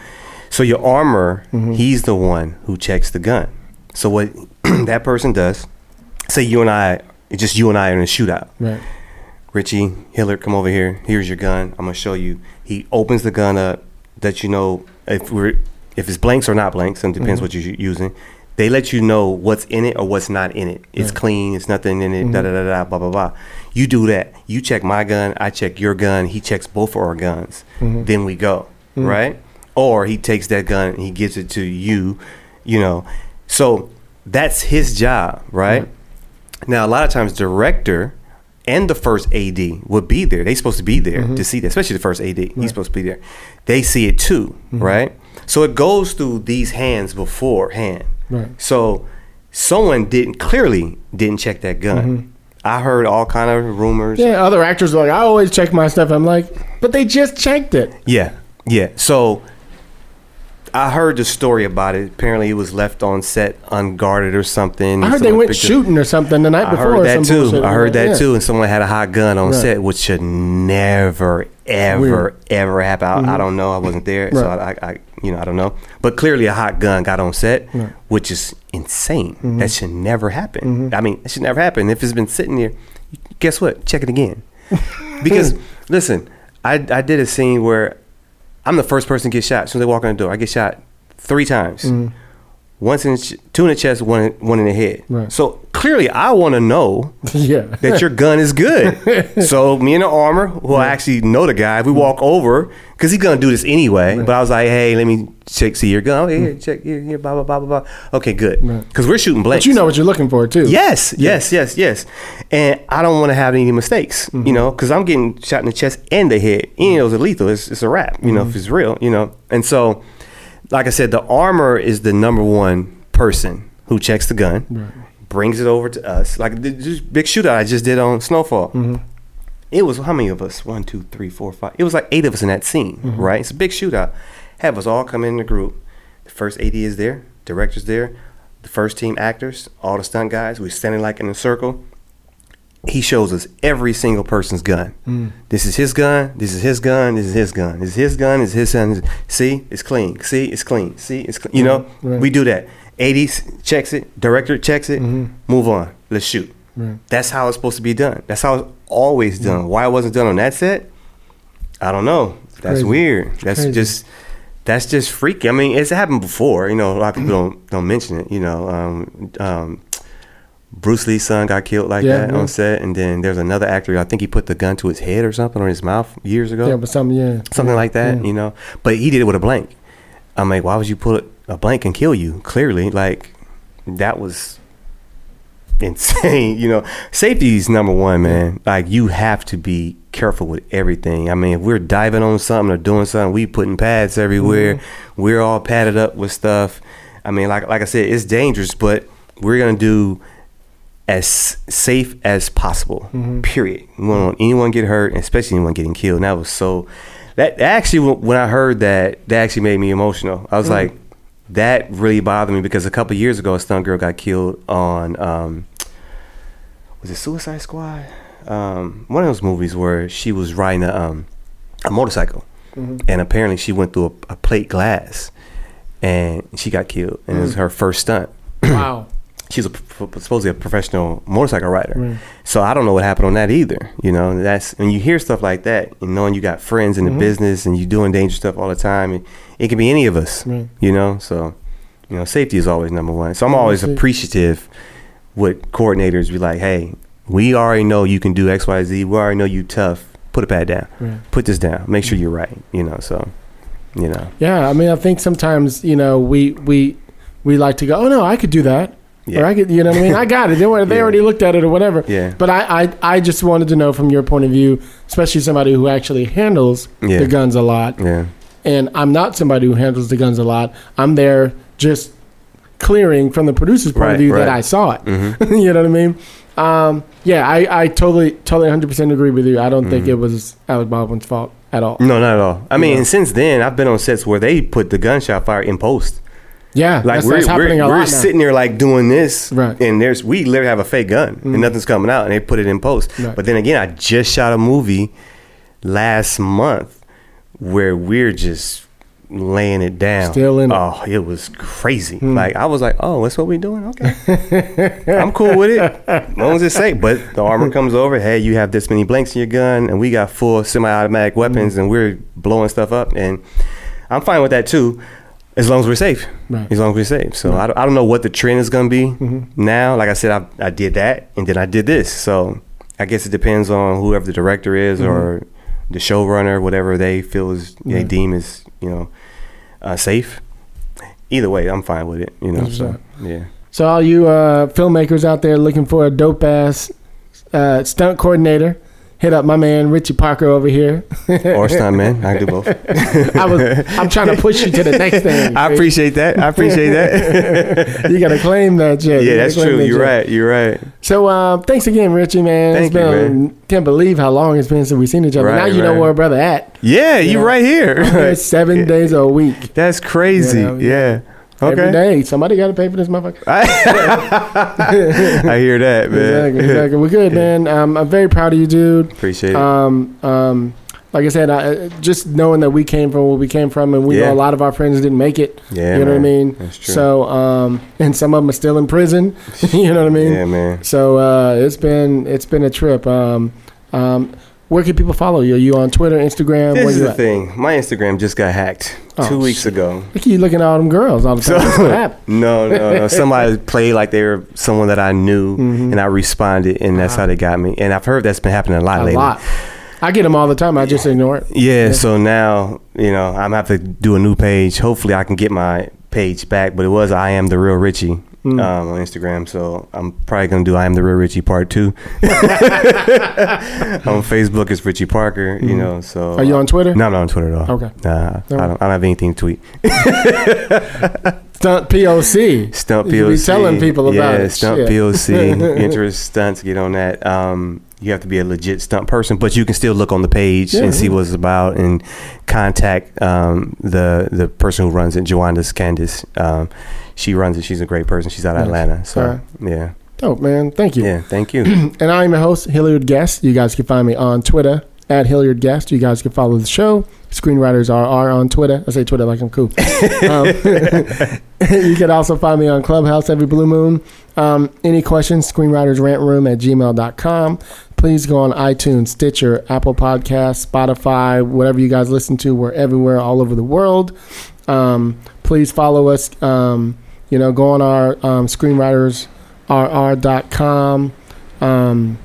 so your armor mm-hmm. he's the one who checks the gun. So what that person does say you and i it's just you and i are in a shootout. Right. richie hillard come over here. Here's your gun. I'm gonna show you. He opens the gun up that you know if we're if it's blanks or not blanks and it depends mm-hmm. what you're using. They let you know what's in it or what's not in it. It's clean it's nothing in it mm-hmm. da da da da blah blah blah. You do that. You check my gun i check your gun. He checks both of our guns. Then we go right or he takes that gun and he gives it to you you know so that's his job right now a lot of times director and the first AD would be there. They're supposed to be there Mm-hmm. to see that, especially the first AD. He's supposed to be there. They see it too, Mm-hmm. right? So it goes through these hands beforehand. Right. So someone didn't clearly didn't check that gun. I heard all kind of rumors. Mm-hmm. Yeah, other actors are like, I always check my stuff. I'm like, but they just checked it. Yeah, yeah. So I heard the story about it. Apparently, it was left on set unguarded or something. I heard they went shooting or something the night I before. I heard that too. bullshit. I heard that Yeah. too. And someone had a hot gun on Right. set, which should never, ever, Mm-hmm. ever happen. I, I don't know. I wasn't there, so I, I, you know, I don't know. But clearly, a hot gun got on set, Right. Mm-hmm. which is insane. That should never happen. I mean, it should never happen. If it's been sitting there, guess what? Check it again. because listen, I I did a scene where I'm the first person to get shot. As soon as they walk in the door, I get shot three times. Mm-hmm. Once in the ch- two in the chest, one in- one in the head. Right. So clearly, I want to know yeah. that your gun is good. so me and the armor, who I actually know the guy, we walk over because he's gonna do this anyway. But I was like, hey, let me check, see your gun. Oh, here, check here, here, blah blah blah blah blah. Okay, good. Right. Because we're shooting blanks. But you know what you're looking for too. Yes, yes, yes, yes. And I don't want to have any mistakes, Mm-hmm. you know, because I'm getting shot in the chest and the head. Any of those are lethal. It's, it's a wrap, you know, Mm-hmm. if it's real, you know. And so, like I said, the armor is the number one person who checks the gun, brings it over to us. Like the this big shootout I just did on Snowfall. Mm-hmm. It was how many of us? One, two, three, four, five. It was like eight of us in that scene, Mm-hmm. right? It's a big shootout. Have us all come in the group. The first AD is there, director's there, the first team actors, all the stunt guys. We're standing like in a circle. He shows us every single person's gun. Mm. This is his gun. This is his gun. This is his gun. This is his gun. This is his gun. See, it's clean. See, it's clean. See, it's clean. You know, Right. we do that. ADs checks it. Director checks it. Move on. Let's shoot. Mm-hmm. Right. That's how it's supposed to be done. That's how it's always done. Why it wasn't done on that set? I don't know. That's crazy. weird. That's crazy. just that's just freaky. I mean, it's happened before. You know, a lot of people don't don't mention it. You know, um, um, Bruce Lee's son got killed like Yeah, that yeah. on set, and then there's another actor. I think he put the gun to his head or something or his mouth years ago, Yeah, but some yeah. something like that. Yeah. You know, but he did it with a blank. I'm like, why would you put a blank and kill you? Clearly, like that was insane. You know, safety is number one, man. Like you have to be careful with everything. I mean, if we're diving on something or doing something, we putting pads everywhere. Mm-hmm. We're all padded up with stuff. I mean, like like I said, it's dangerous, but we're gonna do as safe as possible. Mm-hmm. Period. We don't want anyone get hurt, especially anyone getting killed. And that was so. That actually, when I heard that, that actually made me emotional. I was Mm. like, that really bothered me because a couple years ago, a stunt girl got killed on. Um, was it Suicide Squad? Um, one of those movies where she was riding a um, a motorcycle, and apparently she went through a, a plate glass, and she got killed, and it was her first stunt Wow. She's a, supposedly a professional motorcycle rider. Right. So I don't know what happened on that either. You know, that's when you hear stuff like that, and knowing you got friends in the mm-hmm. business and you doing dangerous stuff all the time, it, it can be any of us. Right. You know, so you know, safety is always number one. So I'm always appreciative with coordinators. Be like, hey, we already know you can do X, Y, Z. We already know you tough. Put a pad down. Right. Put this down. Make sure mm-hmm. you're right. You know, so you know, Yeah, I mean, I think sometimes you know we we we like to go, oh no, I could do that, Yeah. or I could, you know what I mean? I got it. They, were, they Yeah. already looked at it or whatever. Yeah. But I, I I just wanted to know from your point of view, especially somebody who actually handles Yeah. the guns a lot, yeah, and I'm not somebody who handles the guns a lot. I'm there just clearing from the producer's point of Right, view that. I saw it. Mhm. you know what I mean? Um, yeah, I, I totally totally 100 percent agree with you. I don't think it was Alec Baldwin's fault at all. no, not at all. I mean, Yeah. since then, I've been on sets where they put the gunshot fire in post. Yeah, Like that's, we're, that's we're, we're sitting there like doing this, Right. Mm. and there's we literally have a fake gun and nothing's coming out, and they put it in post. Right. But then again, I just shot a movie last month where we're just laying it down. Still in. Oh, it was crazy. Hmm. Like I was like, oh, that's what we're doing? Okay, I'm cool with it. As long as it's safe. But the armor comes over. Hey, you have this many blanks in your gun, and we got full semi-automatic weapons, Hmm. and we're blowing stuff up, and I'm fine with that too. As long as we're safe, Right. as long as we're safe. So I, don't, I don't know what the trend is going to be Mm-hmm. now. Like I said, I, I did that and then I did this. So I guess it depends on whoever the director is or the showrunner, whatever they feel is they Mm-hmm. Right. deem is you know uh, safe. Either way, I'm fine with it. You know, That's so right. yeah. So all you uh, filmmakers out there looking for a dope ass uh, stunt coordinator. Hit up my man Richie Parker over here. or man. I do both. I was I'm trying to push you to the next thing. I appreciate that. I appreciate that. you gotta claim that shit. Yeah, that's true. that You're right. You're right. So uh, thanks again, Richie, man. Thank it's you, been, Can't believe how long it's been since we've seen each other. Right, now you know right. where brother at. Yeah, You know, right here. Seven days a week. That's crazy. You know, yeah. Every Okay. day. Somebody got to pay for this motherfucker. I hear that, man. Exactly, exactly. We're good, man. Um, I'm very proud of you, dude. Appreciate it. Um, um, like I said, I, just knowing that we came from where we came from, and we Yeah. know a lot of our friends didn't make it. Yeah, you know what I mean. That's true. So, um, and some of them are still in prison. you know what I mean. yeah, man. So uh, it's been it's been a trip. Um, um, where can people follow you? Are you on Twitter, Instagram? This where is you the at? thing. My Instagram just got hacked Oh, two weeks shit. ago. Look at you looking at all them girls all the So, time. Happen? no, no, no. Somebody played like they were someone that I knew, Mm-hmm. and I responded, and that's how they got me. And I've heard that's been happening a lot A lately. lot. I get them all the time. I just ignore it. Yeah, so now you know I'm gonna have to do a new page. Hopefully, I can get my page back. But it was I am the real Richie Mm. um, on Instagram, so I'm probably gonna do I am the real Richie part two. on Facebook, it's Richie Parker. You know, so Mm. Are you on Twitter? No, I'm not on Twitter at all. Okay. Nah, I, don't, I don't have anything to tweet. Stunt POC. Stunt You POC. be telling people about yeah, it. Stunt Shit. POC. Interest stunts. Get on that. Um, you have to be a legit stunt person, but you can still look on the page Yeah, and see what it's about and contact um, the the person who runs it, Jwaundace Candece. Um, she runs it. She's a great person. She's out of Nice. Atlanta. So Alright. yeah, Dope, man. Thank you. yeah. Thank you. And I'm your host, Hilliard Guest. You guys can find me on Twitter at Hilliard Guest. You guys can follow the show. Screenwriters are, are on Twitter. I say Twitter like I'm cool. um, you can also find me on Clubhouse every blue moon. Um, any questions, screenwritersrantroom at gmail.com. Please go on iTunes, Stitcher, Apple Podcasts, Spotify, whatever you guys listen to. We're everywhere, all over the world. Um, please follow us. Um, you know, go on our um, screenwritersrr.com um,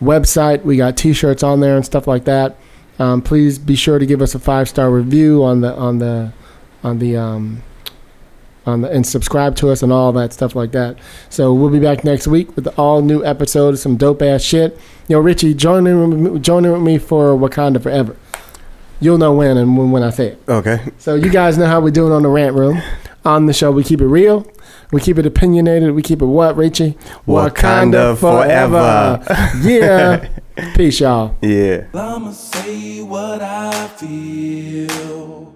website. We got T-shirts on there and stuff like that. Um, please be sure to give us a five star review on the on the on the um, on the and subscribe to us and all that stuff like that. So we'll be back next week with all new episodes, of some dope ass shit. Yo, Richie, join in with me, join in with me for Wakanda Forever. You'll know when and when, when I say it. Okay. So you guys know how we do it on the rant room. On the show, we keep it real. We keep it opinionated. We keep it what, Richie? Wakanda forever. yeah. Peace, y'all. Yeah. I'ma say what I feel.